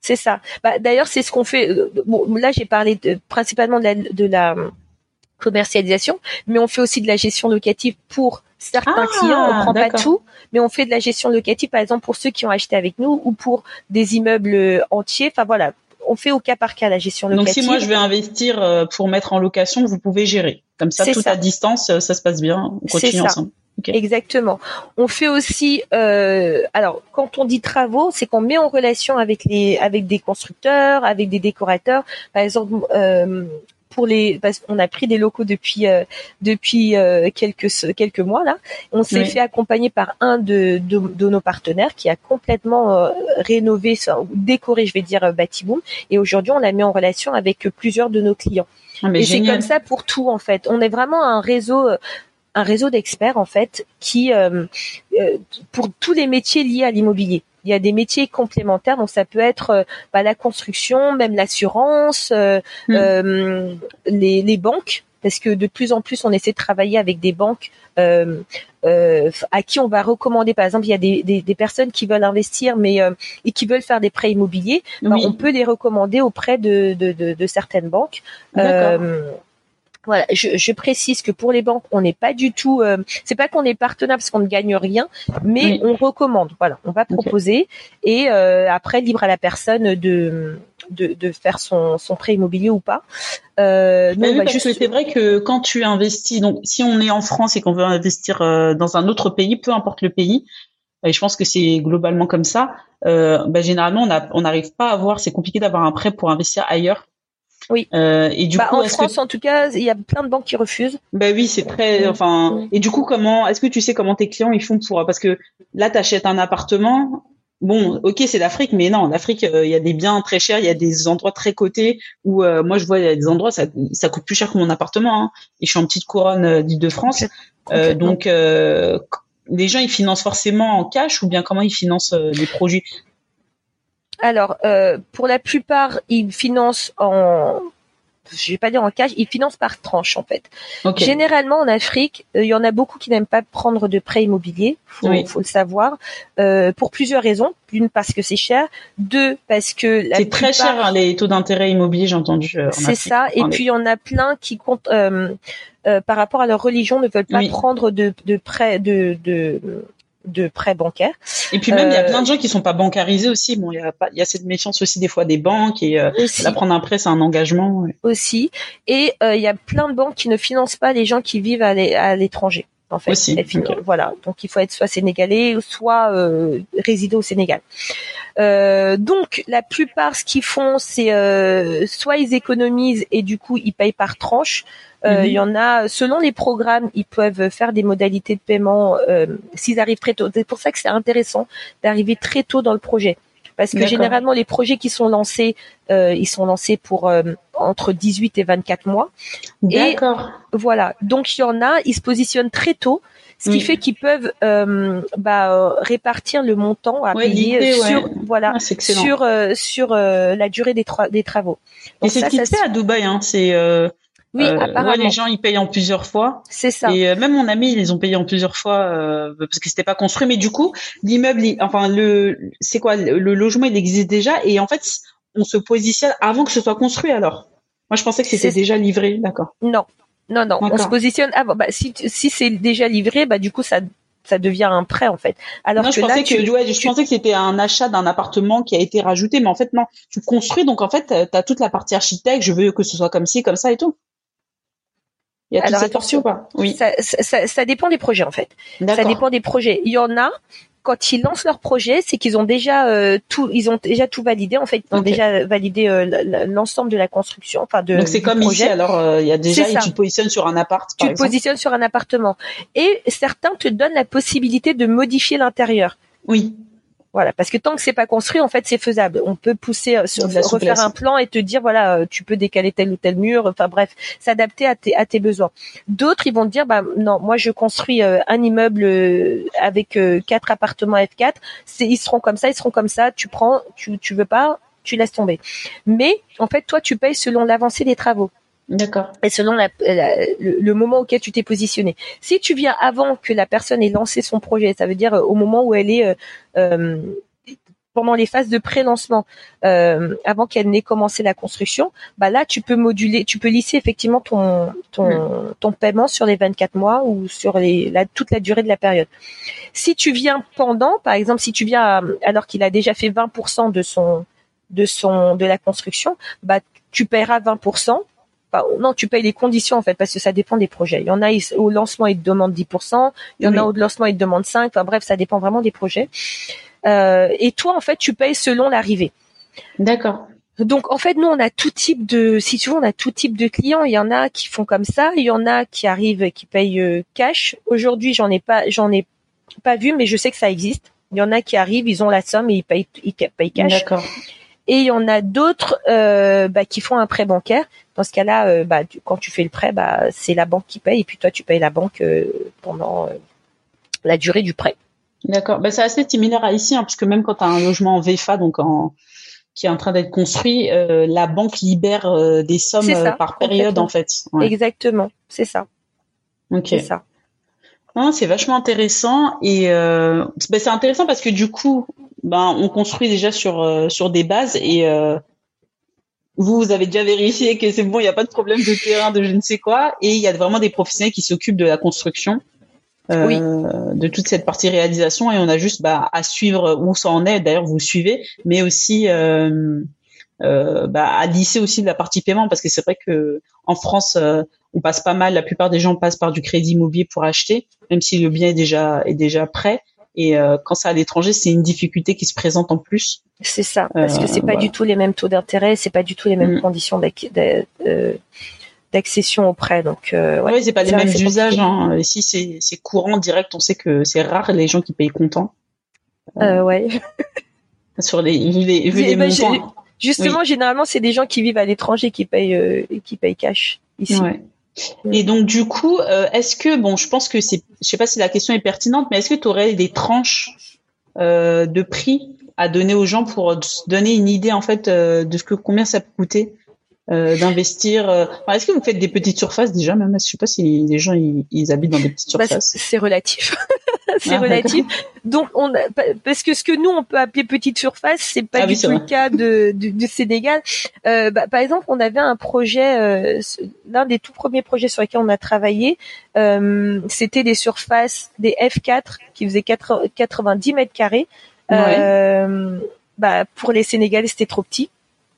C'est ça. Bah, D'ailleurs, c'est ce qu'on fait. Euh, bon, là, j'ai parlé de, principalement de la, de la, commercialisation, mais on fait aussi de la gestion locative pour certains Ah, clients, on prend pas tout, mais on fait de la gestion locative, par exemple pour ceux qui ont acheté avec nous ou pour des immeubles euh, entiers. Enfin voilà, on fait au cas par cas la gestion Donc locative. si moi je vais investir euh, pour mettre en location, vous pouvez gérer. Comme ça, tout ça. à distance, euh, ça se passe bien. On continue ensemble. Exactement. On fait aussi, euh, alors quand on dit travaux, c'est qu'on met en relation avec les, avec des constructeurs, avec des décorateurs. Par exemple, euh, pour les, parce qu'on a pris des locaux depuis euh, depuis euh, quelques quelques mois là. On s'est Oui. fait accompagner par un de, de, de nos partenaires qui a complètement euh, rénové, décoré, je vais dire, euh, Batiboom. Et aujourd'hui, on l'a mis en relation avec plusieurs de nos clients. Ah, mais Et c'est comme ça pour tout en fait. On est vraiment un réseau, euh, un réseau d'experts en fait qui euh, euh, pour tous les métiers liés à l'immobilier. Il y a des métiers complémentaires, donc ça peut être euh, bah, la construction, même l'assurance, euh, Mm. euh, les, les banques, parce que de plus en plus on essaie de travailler avec des banques euh, euh, à qui on va recommander. Par exemple, il y a des, des, des personnes qui veulent investir, mais euh, et qui veulent faire des prêts immobiliers. Bah, Oui. on peut les recommander auprès de, de, de, de certaines banques. D'accord. Voilà, je, je précise que pour les banques, on n'est pas du tout. Euh, c'est pas qu'on est partenaire parce qu'on ne gagne rien, mais Oui. on recommande. Voilà, on va proposer et euh, après libre à la personne de de, de faire son, son prêt immobilier ou pas. Euh, Bah oui, juste- c'est vrai que quand tu investis, donc si on est en France et qu'on veut investir euh, dans un autre pays, peu importe le pays, et je pense que c'est globalement comme ça, euh, bah, généralement on n'arrive pas à avoir, c'est compliqué d'avoir un prêt pour investir ailleurs. Oui. Euh, et du Bah, coup, en France, que en tout cas, il y a plein de banques qui refusent. bah oui, c'est très, enfin, et du coup, comment, est-ce que tu sais comment tes clients ils font pour, parce que là, t'achètes un appartement, bon, ok, c'est l'Afrique, mais non, en Afrique, euh, il y a des biens très chers, il y a des endroits très cotés où, euh, moi, je vois, il y a des endroits, ça, ça coûte plus cher que mon appartement, hein, et je suis en petite couronne euh, d'Île-de-France, euh, donc, euh, les gens, ils financent forcément en cash ou bien comment ils financent les projets Alors, euh, pour la plupart, ils financent en, je vais pas dire en cash, ils financent par tranche en fait. Ok. Généralement, en Afrique, euh, il y en a beaucoup qui n'aiment pas prendre de prêt immobilier. Faut, Oui. faut le savoir. Euh, pour plusieurs raisons. D'une, parce que c'est cher. Deux, parce que la C'est très cher hein, les taux d'intérêt immobiliers, j'ai entendu. euh, en C'est ça. Et puis, il y en a plein qui comptent, euh, euh, par rapport à leur religion, ne veulent pas Oui. prendre de, de prêts, de, de, de prêts bancaires. Et puis même, il y a Euh, plein de gens qui sont pas bancarisés aussi. Bon, il y a pas, il y a cette méfiance aussi des fois des banques et euh, là, prendre un prêt, c'est un engagement. ouais. aussi. Et euh, il y a plein de banques qui ne financent pas les gens qui vivent à l'é- à l'étranger. En fait, Aussi, Elles voilà. Donc il faut être soit sénégalais, soit euh, résider au Sénégal. Euh, donc la plupart, ce qu'ils font, c'est euh, soit ils économisent et du coup ils payent par tranche. Euh, Mhm. Il y en a, selon les programmes, ils peuvent faire des modalités de paiement euh, s'ils arrivent très tôt. C'est pour ça que c'est intéressant d'arriver très tôt dans le projet. Parce que généralement, les projets qui sont lancés, euh, ils sont lancés pour euh, entre 18 et 24 mois. D'accord. Voilà. Donc il y en a, ils se positionnent très tôt, ce qui Oui. fait qu'ils peuvent euh, bah, euh, répartir le montant à Ouais, payer sur ouais. voilà Ah, sur euh, sur euh, la durée des, tra- des travaux. et c'est ce qui se fait à Dubaï. Hein. C'est euh, Oui, euh, apparemment, ouais, les gens ils payent en plusieurs fois. c'est ça. Et euh, même mon ami, ils les ont payés en plusieurs fois euh, parce que c'était pas construit. Mais du coup, l'immeuble, il- enfin le, c'est quoi le, le logement, il existe déjà et en fait, on se positionne avant que ce soit construit. Alors, moi, je pensais que c'était C'est- déjà livré. D'accord. Non, non, non. On se positionne avant. Bah, si si c'est déjà livré, bah du coup ça ça devient un prêt en fait. Alors non, que je pensais là, que, tu- ouais, je tu- pensais que c'était un achat d'un appartement qui a été rajouté, mais en fait non, tu construis donc en fait tu as toute la partie architecte, je veux que ce soit comme ci, comme ça et tout. Il y a toute Alors, cette ou pas Oui. ça, ça, ça- ça dépend des projets en fait. Ça dépend des projets. Il y en a quand ils lancent leur projet, c'est qu'ils ont déjà euh, tout, ils ont déjà tout validé. En fait, ils ont déjà validé euh, l'ensemble de la construction, enfin de. Donc c'est comme projet. ici, alors euh, il y a déjà et tu te positionnes sur un appart. Tu par te exemple. positionnes sur un appartement et certains te donnent la possibilité de modifier l'intérieur. Oui. Voilà, parce que tant que c'est pas construit, en fait, c'est faisable. On peut pousser, euh, sur, refaire un plan et te dire voilà, euh, tu peux décaler tel ou tel mur. Enfin bref, s'adapter à tes, à tes besoins. D'autres, ils vont te dire bah non, moi je construis euh, un immeuble avec euh, quatre appartements F4. C'est, ils seront comme ça, ils seront comme ça. Tu prends, tu, tu veux pas, tu laisses tomber. Mais en fait, toi, tu payes selon l'avancée des travaux D'accord. et selon la- la- le, le moment auquel tu t'es positionné. Si tu viens avant que la personne ait lancé son projet, ça veut dire euh, au moment où elle est, euh, euh, pendant les phases de pré-lancement, euh, avant qu'elle n'ait commencé la construction, bah là tu peux moduler, tu peux lisser effectivement ton ton, hmm. ton paiement sur les 24 mois ou sur les la, toute la durée de la période. Si tu viens pendant, par exemple, si tu viens alors qu'il a déjà fait 20% de son de son de la construction, bah tu paieras 20%. Non, tu payes les conditions en fait parce que ça dépend des projets. Il y en a au lancement ils te demandent 10%, il y en a au lancement ils te demandent 5. Enfin bref, ça dépend vraiment des projets. Euh, et toi, en fait, tu payes selon l'arrivée. D'accord. Donc en fait, nous on a tout type de, si tu veux, on a tout type de clients. Il y en a qui font comme ça, il y en a qui arrivent et qui payent euh, cash. Aujourd'hui, j'en ai pas, j'en ai pas vu, mais je sais que ça existe. Il y en a qui arrivent, ils ont la somme et ils payent, ils payent cash. D'accord. Et il y en a d'autres euh, bah, qui font un prêt bancaire. Dans ce cas-là, euh, bah, quand tu fais le prêt, bah, c'est la banque qui paye et puis toi tu payes la banque euh, pendant la durée du prêt. D'accord. Ben, c'est assez similaire à ici, hein, puisque même quand tu as un logement en VFA, donc en qui est en train d'être construit, euh, la banque libère euh, des sommes euh, par période en fait. Exactement, c'est ça. Ok. C'est ça. c'est vachement intéressant et ben, c'est intéressant parce que du coup, ben on construit déjà sur sur des bases et vous, vous avez déjà vérifié que c'est bon, il n'y a pas de problème de terrain, de je ne sais quoi, et il y a vraiment des professionnels qui s'occupent de la construction euh, de toute cette partie réalisation et on a juste bah, à suivre où ça en est. D'ailleurs, vous suivez, mais aussi euh, euh, bah, à lisser aussi de la partie paiement parce que c'est vrai que en France, on passe pas mal. La plupart des gens passent par du crédit immobilier pour acheter, même si le bien est déjà est déjà prêt. Et quand c'est à l'étranger, c'est une difficulté qui se présente en plus. C'est ça, parce que c'est pas du tout les mêmes taux d'intérêt, c'est pas du tout les mêmes mm. conditions d'accession au prêt. Donc, euh, ouais, c'est pas les mêmes usages. Hein. Ici, c'est, courant direct. On sait que c'est rare les gens qui payent comptant. Euh, ouais. sur les, les, les bah, montants. Justement, généralement, c'est des gens qui vivent à l'étranger qui payent, euh, qui payent cash ici. Ouais. Et donc du coup, euh, est-ce que bon, je pense que c'est, je sais pas si la question est pertinente, mais est-ce que tu aurais des tranches euh, de prix à donner aux gens pour donner une idée en fait de ce que combien ça peut coûter euh, d'investir. Euh, est-ce que vous faites des petites surfaces déjà même Je sais pas si les gens ils, habitent dans des petites bah, surfaces. c'est relatif. c'est ah, relatif. Donc on parce que ce que nous on peut appeler petite surface, c'est pas ah du tout le cas de, du, Sénégal. Euh, bah, par exemple, on avait un projet, l'un des tout premiers projets sur lesquels on a travaillé, c'était des surfaces des F4 qui faisaient 90 mètres carrés. bah, pour les Sénégalais, c'était trop petit.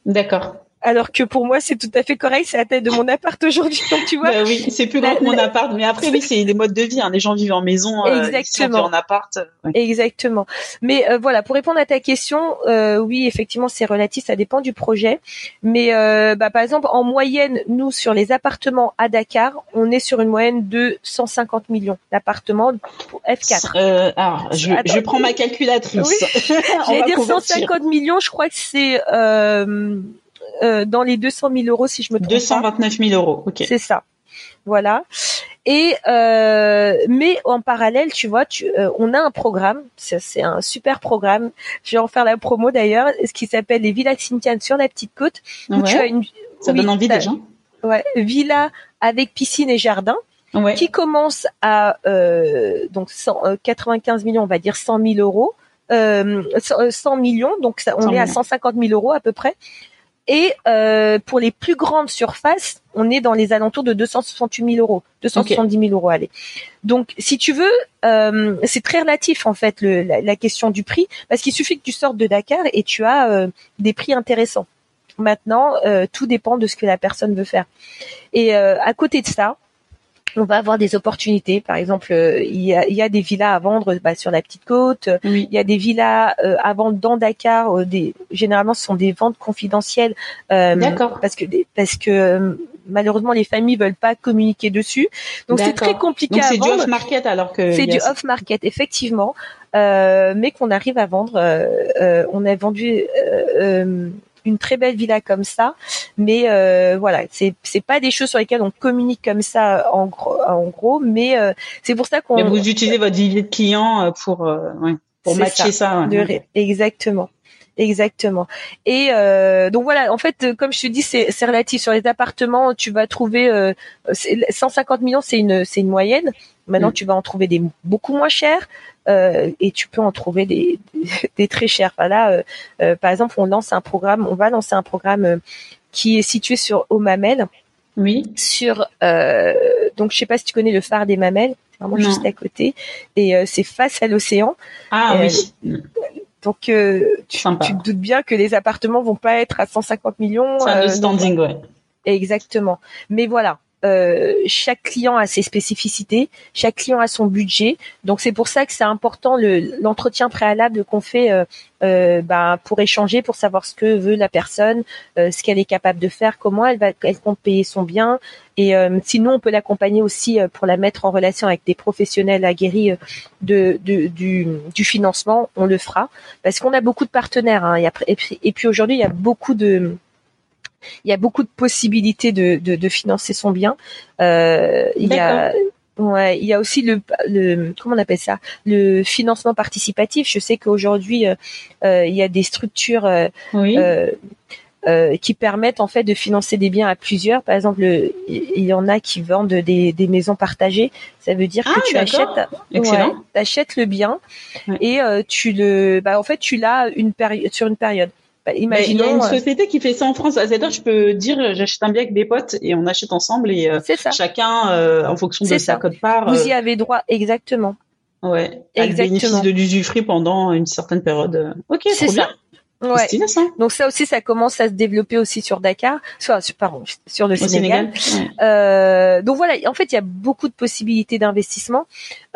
D'accord alors que pour moi c'est tout à fait correct, c'est la taille de mon appart aujourd'hui, donc tu vois. Bah oui, c'est plus grand que mon appart, mais après oui, c'est des modes de vie. Hein. Les gens vivent en maison, euh, exactement, en appart. Exactement. Mais euh, voilà, pour répondre à ta question, euh, oui, effectivement, c'est relatif, ça dépend du projet. Mais euh, bah, par exemple, en moyenne, nous sur les appartements à Dakar, on est sur une moyenne de 150 millions d'appartements F4. alors, je, je, prends ma calculatrice. Oui. J'allais dire 150 millions, je crois que c'est euh, dans les 200 000 euros si je me trompe 229 000 euros, ok. C'est ça. Voilà. Et euh, mais en parallèle, tu vois, tu, euh, on a un programme, c'est un super programme. Je vais en faire la promo d'ailleurs, ce qui s'appelle les villas Cynthiane sur la petite côte. tu as une, ça donne envie déjà. Ouais, villa avec piscine et jardin. Ouais. qui commence à euh, donc 95 millions, on va dire 100 000 euros, 100 millions, donc ça, on est à 150 000 euros à peu près. Et euh, pour les plus grandes surfaces, on est dans les alentours de 268 000 euros, 270 000 euros. Allez. Donc, si tu veux, euh, c'est très relatif en fait le, la, question du prix, parce qu'il suffit que tu sortes de Dakar et tu as euh, des prix intéressants. Maintenant, euh, tout dépend de ce que la personne veut faire. Et euh, à côté de ça, on va avoir des opportunités. Par exemple, euh, il y a, il y a des villas à vendre bah, sur la petite côte. Il y a des villas euh, à vendre dans Dakar. Euh, des, généralement, ce sont des ventes confidentielles. D'accord. Parce que parce que malheureusement les familles veulent pas communiquer dessus. Donc c'est très compliqué Donc, à vendre. C'est du off market alors que. C'est du off market effectivement, mais qu'on arrive à vendre. on a vendu une très belle villa comme ça, mais euh, voilà, c'est c'est pas des choses sur lesquelles on communique comme ça en gros, en gros mais euh, c'est pour ça qu'on. Vous utilisez votre vivier de clients euh, pour pour matcher ça. exactement. Exactement. Et euh, donc voilà, en fait, comme je te dis, c'est relatif. Sur les appartements, tu vas trouver euh, 150 millions, c'est une c'est une moyenne. Maintenant, mm. tu vas en trouver des beaucoup moins chers euh, et tu peux en trouver des, des très chers. Voilà, euh, euh, par exemple, on lance un programme, on va lancer un programme qui est situé sur au Mamelles. Oui. Sur donc je sais pas si tu connais le phare des Mamelles, c'est vraiment juste à côté et c'est face à l'océan. Ah oui. Donc tu, tu, te doutes bien que les appartements vont pas être à 150 millions. C'est un standing, ouais. Exactement. Mais voilà, euh, chaque client a ses spécificités, chaque client a son budget. Donc c'est pour ça que c'est important l'entretien préalable qu'on fait euh, euh, bah, pour échanger, pour savoir ce que veut la personne, ce qu'elle est capable de faire, comment elle va, elle compte payer son bien. Et sinon, on peut l'accompagner aussi pour la mettre en relation avec des professionnels aguerris de, de du, du, financement. On le fera parce qu'on a beaucoup de partenaires. Hein, et puis aujourd'hui, il y a beaucoup de il y a beaucoup de possibilités de, de, de financer son bien. Euh, il y a Ouais, il y a aussi le, le comment on appelle ça, le financement participatif. Je sais qu'aujourd'hui euh, euh il y a des structures euh, qui permettent en fait de financer des biens à plusieurs. Par exemple, il y en a qui vendent des, des maisons partagées. Ça veut dire que ah, tu achètes, ouais, achètes le bien et tu le, bah en fait tu l'as une période sur une période. Bah, imaginons, il y a une euh, société qui fait ça en France. C'est-à-dire, je peux dire, j'achète un bien avec des potes et on achète ensemble et euh, chacun, euh, en fonction de sa code part. Vous y avez droit, exactement. Ouais. Exactement. bénéfice de l'usufruit pendant une certaine période. Ok, c'est ça. Bien. Ouais. Donc ça aussi, ça commence à se développer aussi sur Dakar, soit sur, pardon, sur le Sénégal. Euh, donc voilà, en fait, il y a beaucoup de possibilités d'investissement.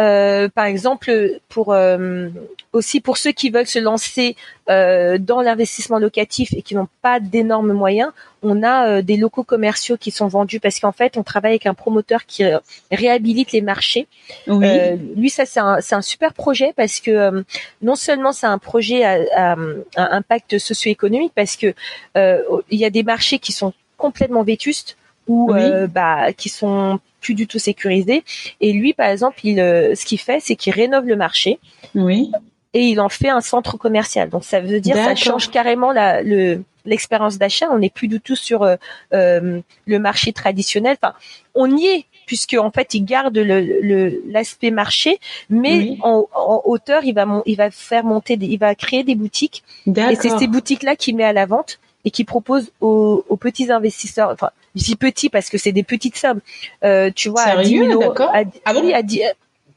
Euh, par exemple, pour euh, aussi pour ceux qui veulent se lancer euh, dans l'investissement locatif et qui n'ont pas d'énormes moyens, on a euh, des locaux commerciaux qui sont vendus parce qu'en fait, on travaille avec un promoteur qui euh, réhabilite les marchés. lui, ça c'est un, un, super projet parce que non seulement c'est un projet à, à, à impact socio-économique parce que il y a des marchés qui sont complètement vétustes ou bah qui sont plus du tout sécurisés. Et lui, par exemple, il, ce qu'il fait, c'est qu'il rénove le marché. Oui et il en fait un centre commercial. Donc ça veut dire ça change carrément la, le l'expérience d'achat. On n'est plus du tout sur euh, euh, le marché traditionnel. Enfin, on y est puisque en fait il garde le l'aspect marché, mais en, en, hauteur il va il va faire monter, il va créer des boutiques. Et c'est ces boutiques là qu'il met à la vente et qui propose aux, aux petits investisseurs. Enfin, je dis petits parce que c'est des petites sommes. Euh, tu vois, à 10 000 euros. À, ah bon à 10,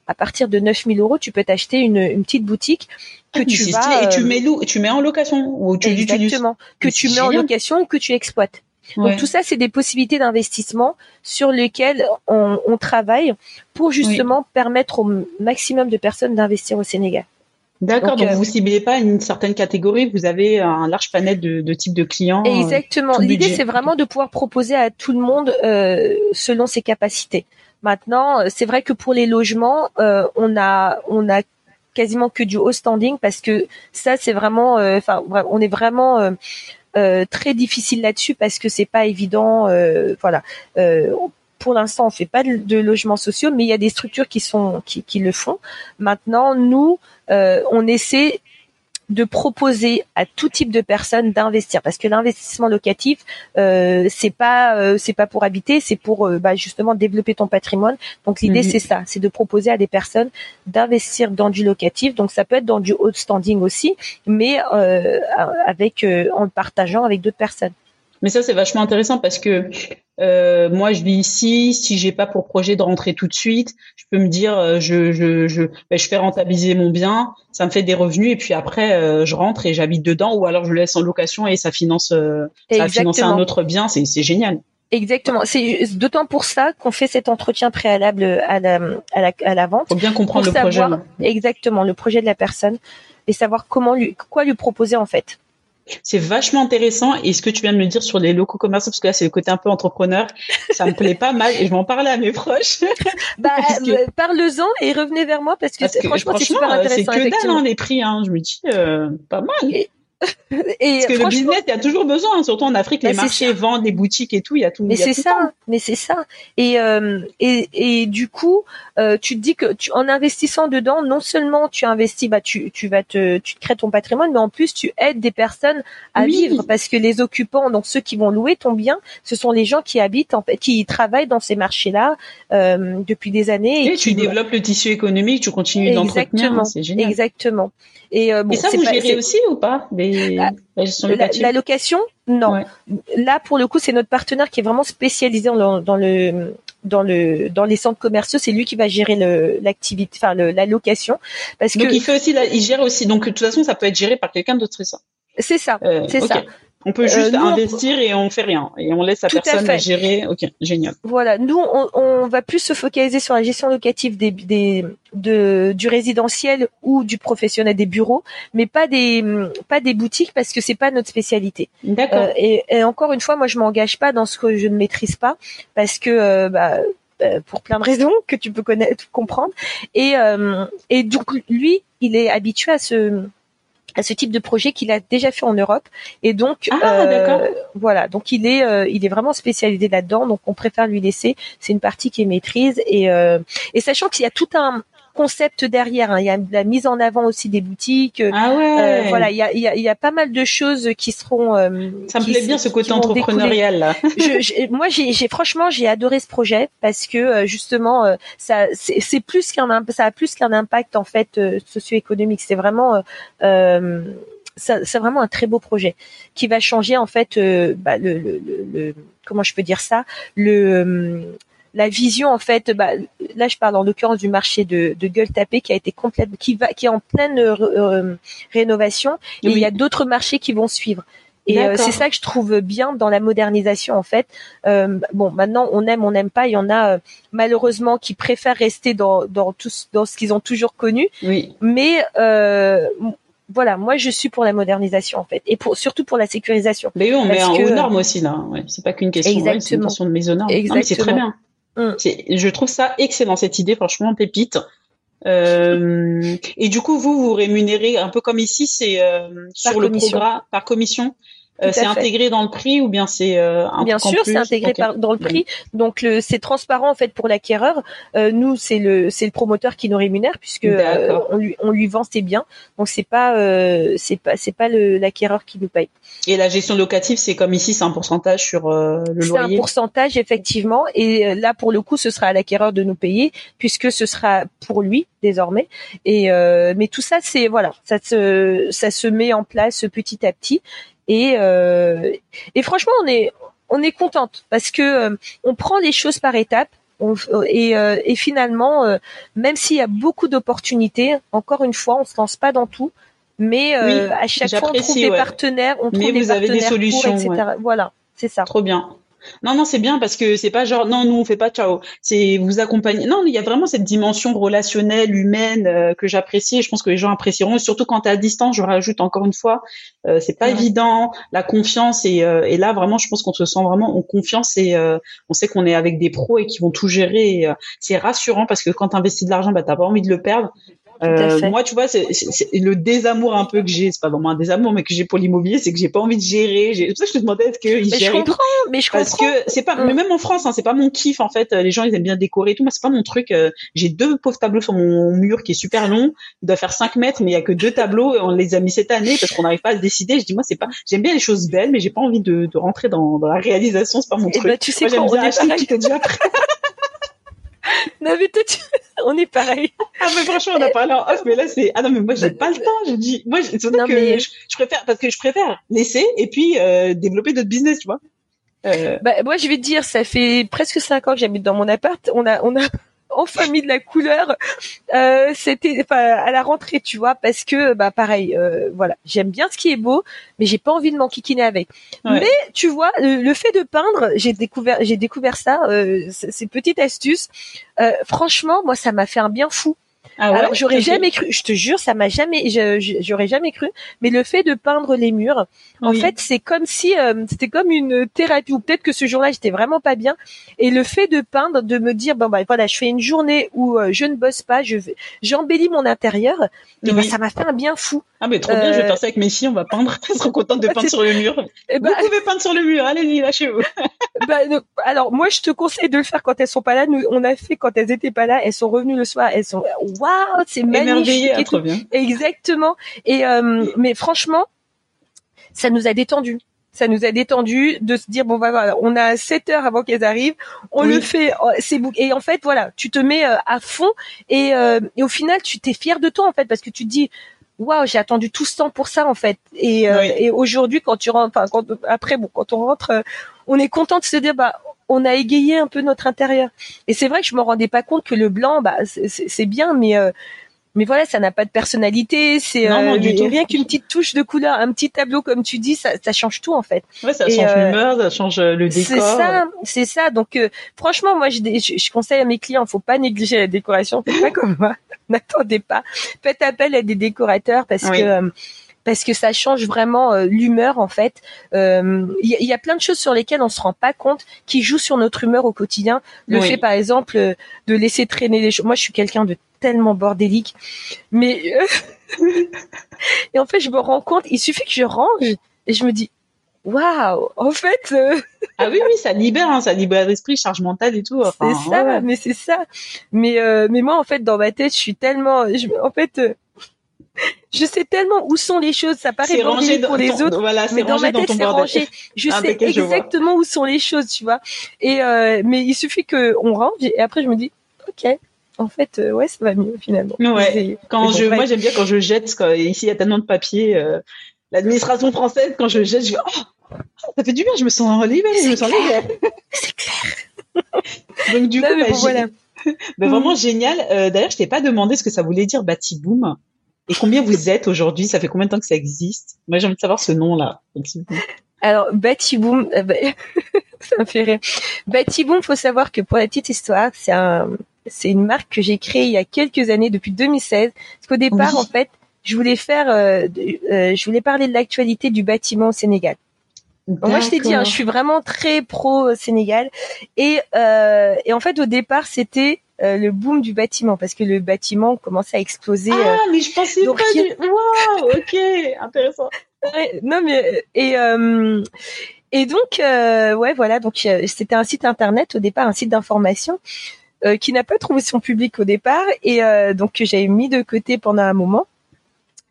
à partir de 9000 euros, tu peux t'acheter une, une petite boutique que ah, tu vas et tu euh, mets tu mets en location ou tu exactement que tu mets en location ou que tu exploites. Donc tout ça, c'est des possibilités d'investissement sur lesquelles on, on, travaille pour justement permettre au maximum de personnes d'investir au Sénégal. D'accord, donc, euh, vous ciblez pas une certaine catégorie, vous avez un large panel de, de types de clients. Euh, exactement. L'idée, c'est vraiment de pouvoir proposer à tout le monde euh, selon ses capacités. Maintenant, c'est vrai que pour les logements, euh, on a on a quasiment que du haut standing parce que ça c'est vraiment, euh, enfin on est vraiment euh, très difficile là-dessus parce que c'est pas évident. voilà. pour l'instant, on fait pas de, logements sociaux, mais il y a des structures qui sont qui, qui le font. Maintenant, nous, on essaie de proposer à tout type de personnes d'investir. Parce que l'investissement locatif euh, c'est pas euh, c'est pas pour habiter c'est pour euh, bah, justement développer ton patrimoine. Donc l'idée mhm. c'est ça c'est de proposer à des personnes d'investir dans du locatif. Donc ça peut être dans du haut standing aussi mais euh, avec en partageant avec d'autres personnes mais ça, c'est vachement intéressant parce que euh, moi, je vis ici. Si j'ai pas pour projet de rentrer tout de suite, je peux me dire, euh, je, je, je, ben, je fais rentabiliser mon bien, ça me fait des revenus et puis après, euh, je rentre et j'habite dedans ou alors je le laisse en location et ça finance, euh, ça finance un autre bien. C'est, c'est génial. Exactement. C'est d'autant pour ça qu'on fait cet entretien préalable à la, à la, à la vente. Faut bien comprendre le projet. Exactement, le projet de la personne et savoir comment lui, quoi lui proposer en fait. C'est vachement intéressant. Et ce que tu viens de me dire sur les locaux commerciaux, parce que là, c'est le côté un peu entrepreneur, ça me plaît pas mal et je m'en parlais à mes proches. bah, euh, parle-en et revenez vers moi parce que, franchement, c'est super intéressant. C'est que dalle, hein, les prix, hein. Je me dis, euh, pas mal. et Parce que le business, il y a toujours besoin, surtout en Afrique, les marchés vendent, les boutiques et tout, il y a tout. Mais c'est ça, mais c'est ça. Et, euh, et et du coup, euh, tu te dis que tu, en investissant dedans, non seulement tu investis, bah tu tu vas te tu crées ton patrimoine, mais en plus tu aides des personnes à vivre parce que les occupants, donc ceux qui vont louer ton bien, ce sont les gens qui habitent en fait, qui travaillent dans ces marchés-là euh, depuis des années. Et, tu développes le tissu économique, tu continues d'entretenir, c'est génial. Exactement. Et, euh, bon, et ça, vous gérez aussi ou pas la, la, location Non. Là, pour le coup, c'est notre partenaire qui est vraiment spécialisé dans, dans le dans le dans les centres commerciaux, c'est lui qui va gérer l'activité, enfin la location. Parce donc il fait aussi, il gère aussi. Donc de toute façon, ça peut être géré par quelqu'un d'autre, c'est ça? C'est ça, euh, c'est ça. On peut juste euh, investir et on fait rien et on laisse la personne gérer. Ok, génial. Voilà, nous on, on, va plus se focaliser sur la gestion locative des, des de, du résidentiel ou du professionnel des bureaux, mais pas des pas des boutiques parce que c'est pas notre spécialité. D'accord. Euh, et, et, encore une fois, moi je m'engage pas dans ce que je ne maîtrise pas parce que euh, bah, euh, pour plein de raisons que tu peux connaître, comprendre. Et, et donc lui, il est habitué à ce à ce type de projet qu'il a déjà fait en Europe. Et donc ah, euh, voilà. Donc il est euh, il est vraiment spécialisé là-dedans. Donc on préfère lui laisser. C'est une partie qui est maîtrise. Et euh, et sachant qu'il y a tout un concept derrière. Hein. Il y a la mise en avant aussi des boutiques. Ah ouais. Euh, voilà, il y a, il, y a, il y a pas mal de choses qui seront. Euh, ça me plaît bien ce côté entrepreneurial là. je, moi, j'ai, franchement, j'ai adoré ce projet parce que euh, justement, euh, ça, c'est, plus qu'un, ça a plus qu'un impact en fait socio-économique. C'est vraiment. Euh, c'est vraiment un très beau projet qui va changer en fait bah, le, le, le, comment je peux dire ça? Le la vision en fait, bah, là je parle en l'occurrence du marché de, de gueule tapée qui a été complète, qui va, qui est en pleine euh, euh, rénovation et il y a d'autres marchés qui vont suivre. Et euh, c'est ça que je trouve bien dans la modernisation en fait. bon, maintenant on aime, on n'aime pas. Il y en a malheureusement qui préfèrent rester dans dans tout dans ce qu'ils ont toujours connu. Oui. Mais voilà, moi je suis pour la modernisation en fait, et pour surtout pour la sécurisation. Mais oui, on met aux normes aussi là. Ouais, c'est pas qu'une question, ouais, c'est une question de mise aux normes. C'est très bien. Mm. Je trouve ça excellent cette idée, franchement pépite. Euh, et du coup, vous vous rémunérez un peu comme ici, c'est euh, sur le programme par commission? Euh, c'est intégré dans le prix ou bien c'est euh, un Bien sûr, c'est intégré dans le prix. Donc c'est transparent en fait pour l'acquéreur. Euh, nous, c'est le c'est le promoteur qui nous rémunère puisque euh, on lui on lui vend ses biens. Donc c'est pas c'est pas c'est pas l'acquéreur qui nous paye. Et la gestion locative, c'est comme ici, c'est un pourcentage sur le loyer. C'est un pourcentage effectivement. Et là pour le coup, ce sera à l'acquéreur de nous payer puisque ce sera pour lui désormais. Et mais tout ça, c'est voilà, ça se ça se met en place petit à petit. Et, euh, et franchement, on est on est contente parce que euh, on prend les choses par étapes. et, euh, et, finalement, même s'il y a beaucoup d'opportunités, encore une fois, on se lance pas dans tout, mais à chaque fois on trouve des partenaires, on trouve des partenaires des solutions, pour, etc. Voilà, c'est ça. Trop bien. Non, non, c'est bien parce que c'est pas genre non, nous on fait pas ciao. C'est vous accompagner. Non, il y a vraiment cette dimension relationnelle, humaine euh, que j'apprécie. Et je pense que les gens apprécieront. surtout quand tu es à distance, je rajoute encore une fois, euh, c'est pas évident. La confiance et, euh, et là vraiment, je pense qu'on se sent vraiment en confiance et on sait qu'on est avec des pros et qui vont tout gérer. c'est rassurant parce que quand tu investis de l'argent, bah t'as pas envie de le perdre. Euh, moi, tu vois, c'est le désamour un peu que j'ai. C'est pas vraiment un désamour, mais que j'ai pour l'immobilier, c'est que j'ai pas envie de gérer. C'est pour ça que je te demandais est-ce qu'ils gèrent. Je comprends, mais je Parce que c'est pas, mais mm. même en France, hein, c'est pas mon kiff en fait. Les gens ils aiment bien décorer et tout. Moi, c'est pas mon truc. Euh, j'ai deux pauvres tableaux sur mon mur qui est super long. Il doit faire 5 mètres, mais il y a que deux tableaux on les a mis cette année parce qu'on n'arrive pas à se décider. Je dis moi, c'est pas. J'aime bien les choses belles, mais j'ai pas envie de, de rentrer dans, dans, la réalisation. C'est pas mon et eh truc. Bah, tu sais moi, quoi, on est pareil. déjà non mais on est pareil. Ah mais franchement on a parlé en off mais là c'est ah non mais moi j'ai pas le temps. Je dis moi je, que mais... je, préfère parce que je préfère laisser et puis euh, développer d'autres business tu vois. Euh... Bah, moi je vais te dire ça fait presque cinq ans que j'habite dans mon appart. On a on a en famille de la couleur. Euh, c'était enfin à la rentrée tu vois parce que bah pareil euh, voilà. J'aime bien ce qui est beau mais j'ai pas envie de m'enquiquiner avec. Mais tu vois le, fait de peindre j'ai découvert j'ai découvert ça euh, ces petites astuces euh, franchement moi ça m'a fait un bien fou ah Alors j'aurais jamais cru, je te jure, ça m'a jamais, j'aurais jamais cru. Mais le fait de peindre les murs, en fait, c'est comme si euh, c'était comme une thérapie. Ou peut-être que ce jour-là, j'étais vraiment pas bien. Et le fait de peindre, de me dire bon bah voilà, je fais une journée où euh, je ne bosse pas, je j'embellis mon intérieur. Et bah, ça m'a fait un bien fou. Ah mais trop bien, je vais faire ça avec mes filles, on va peindre. Elles seront contentes de peindre sur le mur. Eh ben, Vous pouvez peindre sur le mur, allez-y, lâchez-vous. bah, alors moi je te conseille de le faire quand elles sont pas là. Nous on a fait quand elles étaient pas là. Elles sont revenues le soir. Elles sont waouh, c'est magnifique. Et trop bien. Exactement. Et euh, mais franchement, ça nous a détendu ça nous a détendu de se dire bon bah voilà, on a 7 heures avant qu'elles arrivent, on le fait, oh, c'est et en fait voilà, tu te mets euh, à fond et, euh, et au final tu t'es fier de toi en fait parce que tu te dis waouh j'ai attendu tout ce temps pour ça en fait. Et, euh, et aujourd'hui quand tu rentres, enfin quand après bon quand on rentre, on est content de se dire bah on a égayé un peu notre intérieur. Et c'est vrai que je me rendais pas compte que le blanc bah c'est bien mais mais voilà, ça n'a pas de personnalité. C'est euh, rien qu'une petite touche de couleur, un petit tableau comme tu dis, ça, ça change tout en fait. Ouais, ça change euh, l'humeur, ça change euh, le décor. C'est ça, c'est ça. Donc euh, franchement, moi, je, je, conseille à mes clients, faut pas négliger la décoration. Faites pas comme moi. N'attendez pas. Faites appel à des décorateurs parce que parce que ça change vraiment l'humeur en fait. Il y, y, a plein de choses sur lesquelles on se rend pas compte qui jouent sur notre humeur au quotidien. Le fait par exemple de laisser traîner les choses. Moi, je suis quelqu'un de tellement bordélique. Mais euh, et en fait, je me rends compte, il suffit que je range et je me dis waouh, en fait. Euh, ah oui, oui, ça libère, hein, ça libère l'esprit, charge mentale et tout. c'est ça, mais c'est ça. Mais euh, mais moi, en fait, dans ma tête, je suis tellement, je, en fait. je sais tellement où sont les choses. Ça paraît rangé pour les autres, mais dans ma tête c'est rangé. Je sais exactement où sont les choses, tu vois. Et mais il suffit que on range et après je me dis, ok, en fait, euh, ouais, ça va mieux finalement. Ouais. Quand je, moi, j'aime bien quand je jette. Ici, il y a tellement de papier. Euh, L'administration française, quand je jette, je dis oh, ça fait du bien. Je me sens libérée. Je me sens libérée. C'est clair. Donc du coup, bah, voilà. bah, vraiment mm. génial. Euh, D'ailleurs, je t'ai pas demandé ce que ça voulait dire Batiboom. Et combien vous êtes aujourd'hui? Ça fait combien de temps que ça existe? Moi, j'ai envie de savoir ce nom-là. Alors, Batiboom, euh, bah, ça me fait rire. Batiboom, faut savoir que pour la petite histoire, c'est un, c'est une marque que j'ai créée il y a quelques années, depuis 2016. Parce qu'au départ, en fait, je voulais faire, euh, euh, je voulais parler de l'actualité du bâtiment au Sénégal. moi, je t'ai dit, hein, je suis vraiment très pro Sénégal. Et, euh, et en fait, au départ, c'était le boom du bâtiment parce que le bâtiment commençait à exploser. Ah, mais je pensais pas du. Wow, ok, intéressant. non, mais et et donc ouais, voilà, donc c'était un site internet au départ, un site d'information euh, qui n'a pas trouvé son public au départ et euh, donc que j'avais mis de côté pendant un moment.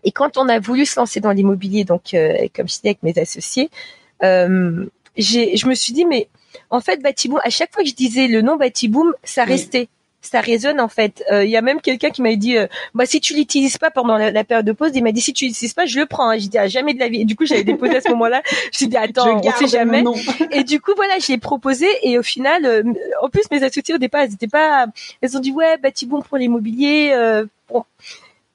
Et quand on a voulu se lancer dans l'immobilier, donc euh, comme je disais avec mes associés, j'ai, je me suis dit mais en fait Batiboom, à chaque fois que je disais le nom Batiboom, ça restait ça résonne en fait. Il euh, y a même quelqu'un qui m'a dit, euh, bah si tu l'utilises pas pendant la, période de pause, il m'a dit si tu l'utilises pas, je le prends. Hein. J'ai dit ah, jamais de la vie. Et du coup, j'avais déposé à ce moment-là. Je dit attends, on sait jamais. Et du coup voilà, je l'ai proposé et au final, euh, en plus mes associés au départ, elles étaient pas, elles ont dit ouais, bah bon pour l'immobilier. bon.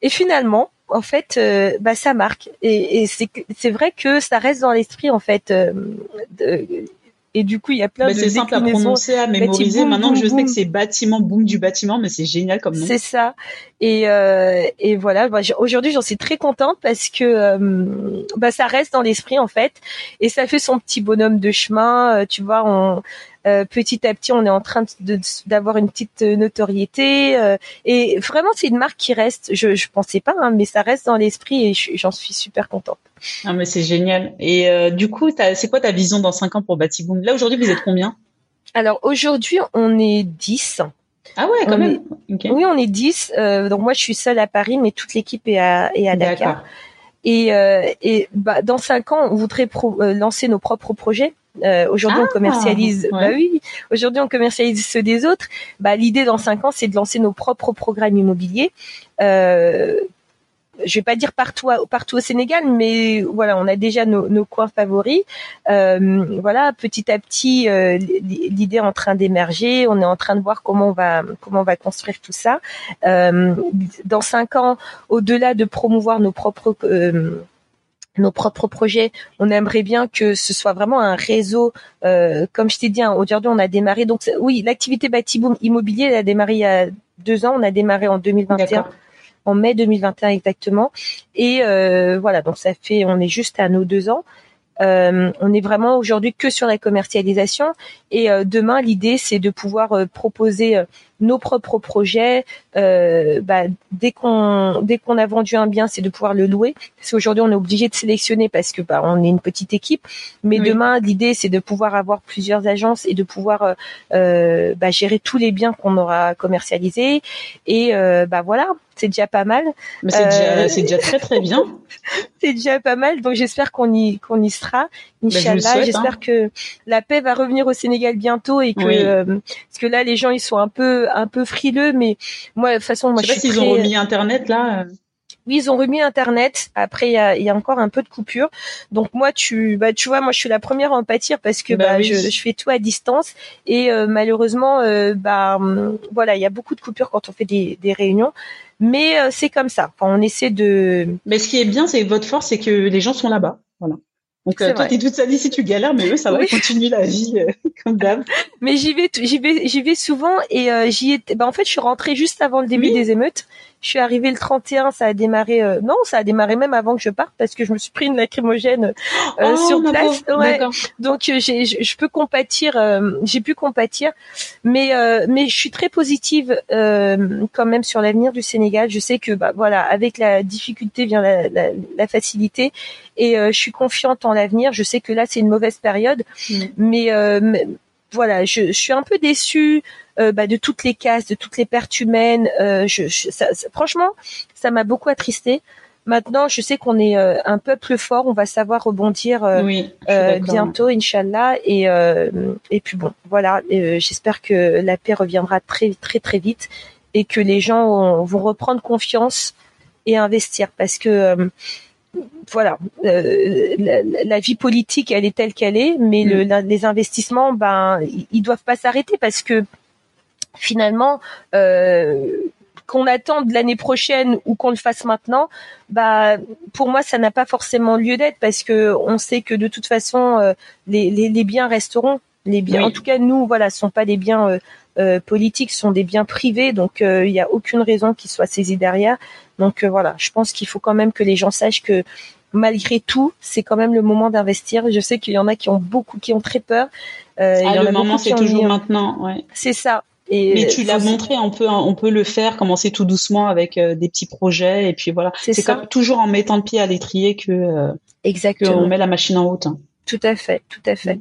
Et finalement, en fait, bah ça marque. Et, et c'est vrai que ça reste dans l'esprit en fait. De, et du coup, il y a plein de C'est simple à prononcer, à mémoriser. Maintenant que je sais que c'est bâtiment, boom du bâtiment, mais c'est génial comme nom. C'est ça. Et, euh, et voilà. Bah, Aujourd'hui, j'en suis très contente parce que euh, bah, ça reste dans l'esprit en fait, et ça fait son petit bonhomme de chemin. Euh, tu vois, on euh, petit à petit, on est en train d'avoir une petite notoriété. Euh, et vraiment, c'est une marque qui reste. Je, je pensais pas, hein, mais ça reste dans l'esprit et j'en suis super contente. Ah mais c'est génial. Et euh, du coup, c'est quoi ta vision dans 5 ans pour Batiboom? Là aujourd'hui, vous êtes combien? Alors aujourd'hui, on est 10. Ah ouais, quand même. Oui, on est 10. donc moi, je suis seule à Paris, mais toute l'équipe est à, est à Dakar. Et, euh, et bah, dans cinq ans, on voudrait lancer nos propres projets. Euh, aujourd'hui, on ah, commercialise. Bah oui. Aujourd'hui, on commercialise ceux des autres. Bah, l'idée dans cinq ans, c'est de lancer nos propres programmes immobiliers. Euh, je vais pas dire partout partout au Sénégal, mais voilà, on a déjà nos, nos coins favoris. Euh, voilà, petit à petit, euh, l'idée est en train d'émerger. On est en train de voir comment on va comment on va construire tout ça. Euh, dans cinq ans, au-delà de promouvoir nos propres euh, nos propres projets. On aimerait bien que ce soit vraiment un réseau, euh, comme je t'ai dit, hein, aujourd'hui on a démarré. Donc oui, l'activité Batiboom immobilier elle a démarré il y a deux ans. On a démarré en 2021, en mai 2021 exactement. Et euh, voilà, donc ça fait, on est juste à nos deux ans. Euh, on est vraiment aujourd'hui que sur la commercialisation et demain l'idée c'est de pouvoir proposer nos propres projets. Euh, bah, dès qu'on dès qu'on a vendu un bien, c'est de pouvoir le louer. Parce qu'aujourd'hui, on est obligé de sélectionner parce que bah, on est une petite équipe. Mais demain, l'idée, c'est de pouvoir avoir plusieurs agences et de pouvoir euh, bah, gérer tous les biens qu'on aura commercialisés. Et bah voilà, c'est déjà pas mal. Mais c'est déjà, déjà, très très bien. c'est déjà pas mal. Donc j'espère qu'on y qu'on y sera. Bah, Inch'Allah. j'espère hein. que la paix va revenir au Sénégal bientôt et que euh, parce que là les gens ils sont un peu un peu frileux. Mais moi de toute façon moi je, sais pas s'ils ont remis Internet là. Euh. Oui, ils ont remis Internet. Après, il y a, y a, encore un peu de coupure. Donc moi, tu, bah, tu vois, moi, je suis la première à en pâtir parce que bah, bah je, je, fais tout à distance et euh, malheureusement, bah, hum, voilà, il y a beaucoup de coupures quand on fait des, des réunions. Mais euh, c'est comme ça. Enfin, on essaie de. Mais ce qui est bien, c'est votre force, c'est que les gens sont là-bas. Voilà. Donc euh, toi, t'es toute seule ici, tu galères, mais eux, ça va, oui. continuer la vie euh, comme d'hab. Mais j'y vais, j'y vais, j'y vais souvent et j'y étais. Bah, en fait, je suis rentrée juste avant le début des émeutes. Je suis arrivée le 31, ça a démarré. Euh, non, ça a démarré même avant que je parte parce que je me suis pris une lacrymogène euh, oh, sur place. Ouais. Donc euh, j'ai, je peux compatir, j'ai pu compatir, mais mais je suis très positive quand même sur l'avenir du Sénégal. Je sais que bah voilà, avec la difficulté vient la, la, la facilité et je suis confiante en l'avenir. Je sais que là c'est une mauvaise période, mm. mais voilà, je, je, suis un peu déçue euh, bah, de toutes les cases, de toutes les pertes humaines. Euh, je, ça, franchement, ça m'a beaucoup attristé. Maintenant, je sais qu'on est euh, un peuple fort, on va savoir rebondir euh, bientôt, inshallah. Et et puis bon, voilà. J'espère que la paix reviendra très très très vite et que les gens vont reprendre confiance et investir parce que voilà, euh, la, vie politique, elle est telle qu'elle est, mais le, mm. les investissements, ben, ils doivent pas s'arrêter parce que finalement, euh, qu'on attende l'année prochaine ou qu'on le fasse maintenant, bah, pour moi, ça n'a pas forcément lieu d'être parce que on sait que de toute façon, euh, les, les, les, biens resteront. Les biens, en tout cas, nous, voilà, ce sont pas des biens euh, euh politiques, ce sont des biens privés, donc il n'y a aucune raison qu'ils soient saisis derrière. Donc euh, voilà, je pense qu'il faut quand même que les gens sachent que malgré tout, c'est quand même le moment d'investir. Je sais qu'il y en a qui ont beaucoup, qui ont très peur. Euh, ah, le moment, c'est toujours maintenant. Ouais. C'est ça. Et Mais tu l'as montré, on peut on peut le faire, commencer tout doucement avec euh, des petits projets et puis voilà. C'est comme toujours en mettant le pied à l'étrier que euh, Exactement. on met la machine en route. Hein. Tout à fait, tout à fait.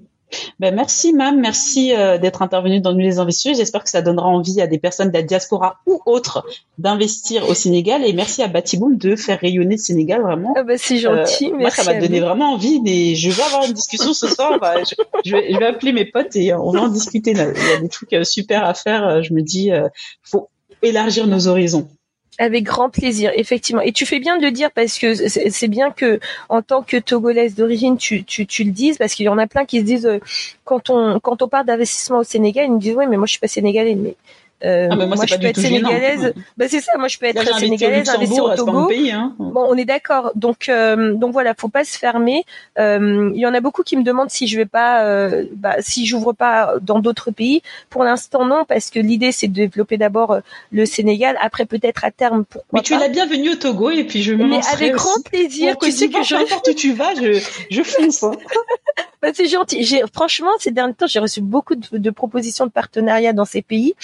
Ben merci Mam, merci euh, d'être intervenue dans Nous les investisseurs. J'espère que ça donnera envie à des personnes de la diaspora ou autres d'investir au Sénégal et merci à Batiboum de faire rayonner le Sénégal vraiment. Ah bah, c'est gentil, euh, Moi ça m'a donné vraiment envie. Des... Je vais avoir une discussion ce soir. Bah, je, vais, je, vais, appeler mes potes et on va en discuter. Il y a des trucs euh, super à faire. Je me dis, faut élargir nos horizons. Avec grand plaisir, effectivement. Et tu fais bien de le dire parce que c'est bien que en tant que togolaise d'origine, tu, tu, tu, le dises parce qu'il y en a plein qui se disent euh, quand on quand on parle d'investissement au Sénégal, ils me disent oui mais moi je suis pas sénégalais mais euh, ah, moi, je peux être sénégalaise. Bah, c'est ça, moi je peux être sénégalaise, investir au Togo. hein. Bon, on est d'accord. Donc euh, donc voilà, faut pas se fermer. Euh, il y en a beaucoup qui me demandent si je vais pas, euh, bah, si j'ouvre pas dans d'autres pays. Pour l'instant non, parce que l'idée c'est de développer d'abord euh, le Sénégal. Après peut-être à terme Mais tu es la bienvenue au Togo et puis je me Mais avec grand plaisir. Tu sais que je n'importe où tu vas, je je fonce. Hein. bah, c'est gentil. J'ai franchement ces derniers temps j'ai reçu beaucoup de, de, propositions de partenariat dans ces pays.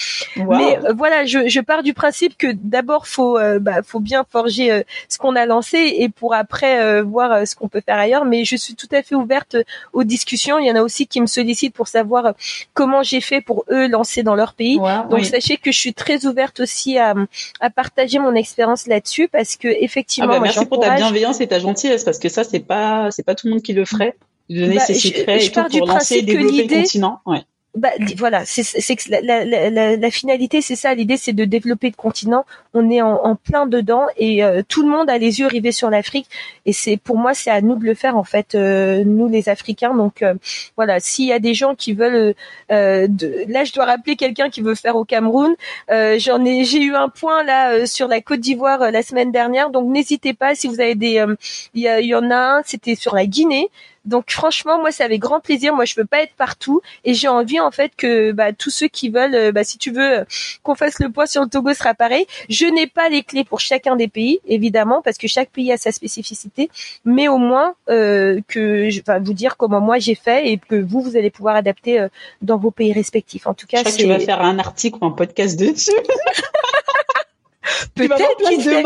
Mais euh, voilà, je, je, pars du principe que d'abord faut euh, bah, faut bien forger euh, ce qu'on a lancé et pour après voir ce qu'on peut faire ailleurs. Mais je suis tout à fait ouverte aux discussions. Il y en a aussi qui me sollicitent pour savoir comment j'ai fait pour eux lancer dans leur pays. Donc sachez que je suis très ouverte aussi à, à partager mon expérience là-dessus parce que effectivement, ah bah, merci pour ta bienveillance et ta gentillesse parce que ça c'est pas c'est pas tout le monde qui le ferait de donner bah, ses secrets et tout pour lancer et développer le continent. Ouais bah, voilà, c'est que la, la, la, la, finalité, c'est ça. L'idée, c'est de développer le continent. On est en, en plein dedans et euh, tout le monde a les yeux rivés sur l'Afrique. Et c'est pour moi, c'est à nous de le faire en fait, euh, nous les Africains. Donc euh, voilà, s'il y a des gens qui veulent, de, là, je dois rappeler quelqu'un qui veut faire au Cameroun. J'en ai, j'ai eu un point là sur la Côte d'Ivoire la semaine dernière. Donc n'hésitez pas si vous avez des, il y, y, en a un, c'était sur la Guinée. Donc franchement, moi c'est avec grand plaisir. Moi je peux pas être partout et j'ai envie en fait que bah, tous ceux qui veulent, euh, bah, si tu veux qu'on fasse le poids sur le Togo sera pareil. Je n'ai pas les clés pour chacun des pays évidemment parce que chaque pays a sa spécificité, mais au moins euh, que je vais vous dire comment moi j'ai fait et que vous vous allez pouvoir adapter euh, dans vos pays respectifs. En tout cas, je crois que tu vas faire un article ou un podcast dessus. Peut-être qui sait,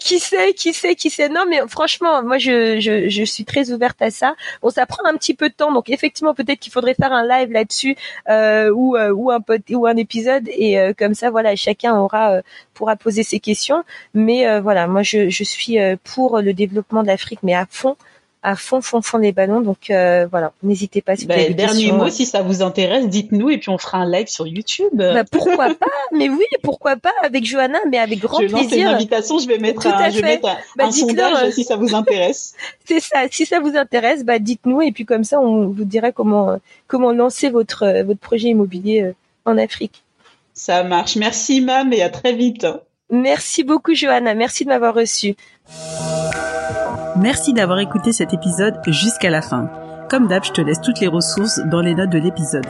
qui sait, qui sait, qui sait. Non, mais franchement, moi, je, je, je suis très ouverte à ça. Bon, ça prend un petit peu de temps, donc effectivement, peut-être qu'il faudrait faire un live là-dessus euh, ou euh, ou un ou un épisode et euh, comme ça, voilà, chacun aura euh, pourra poser ses questions. Mais voilà, moi, je, je suis pour le développement de l'Afrique, mais à fond à fond, fond, fond les ballons. Donc euh, voilà, n'hésitez pas. Si bah, dernier mot, si ça vous intéresse, dites-nous et puis on fera un live sur YouTube. Bah, pourquoi pas? Mais oui, pourquoi pas avec Johanna, mais avec grand je plaisir. une invitation, je vais mettre un, je vais mettre un, bah, sondage euh, si ça vous intéresse. C'est ça. Si ça vous intéresse, bah dites-nous et puis comme ça, on vous dira comment comment lancer votre votre projet immobilier euh, en Afrique. Ça marche. Merci Mam et à très vite. Merci beaucoup Johanna. Merci de m'avoir reçu. Merci d'avoir écouté cet épisode jusqu'à la fin. Comme d'hab, je te laisse toutes les ressources dans les notes de l'épisode.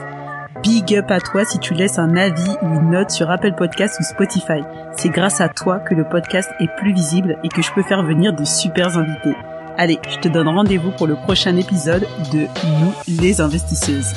Big up à toi si tu laisses un avis ou une note sur Apple Podcast ou Spotify. C'est grâce à toi que le podcast est plus visible et que je peux faire venir de super invités. Allez, je te donne rendez-vous pour le prochain épisode de Nous les investisseuses.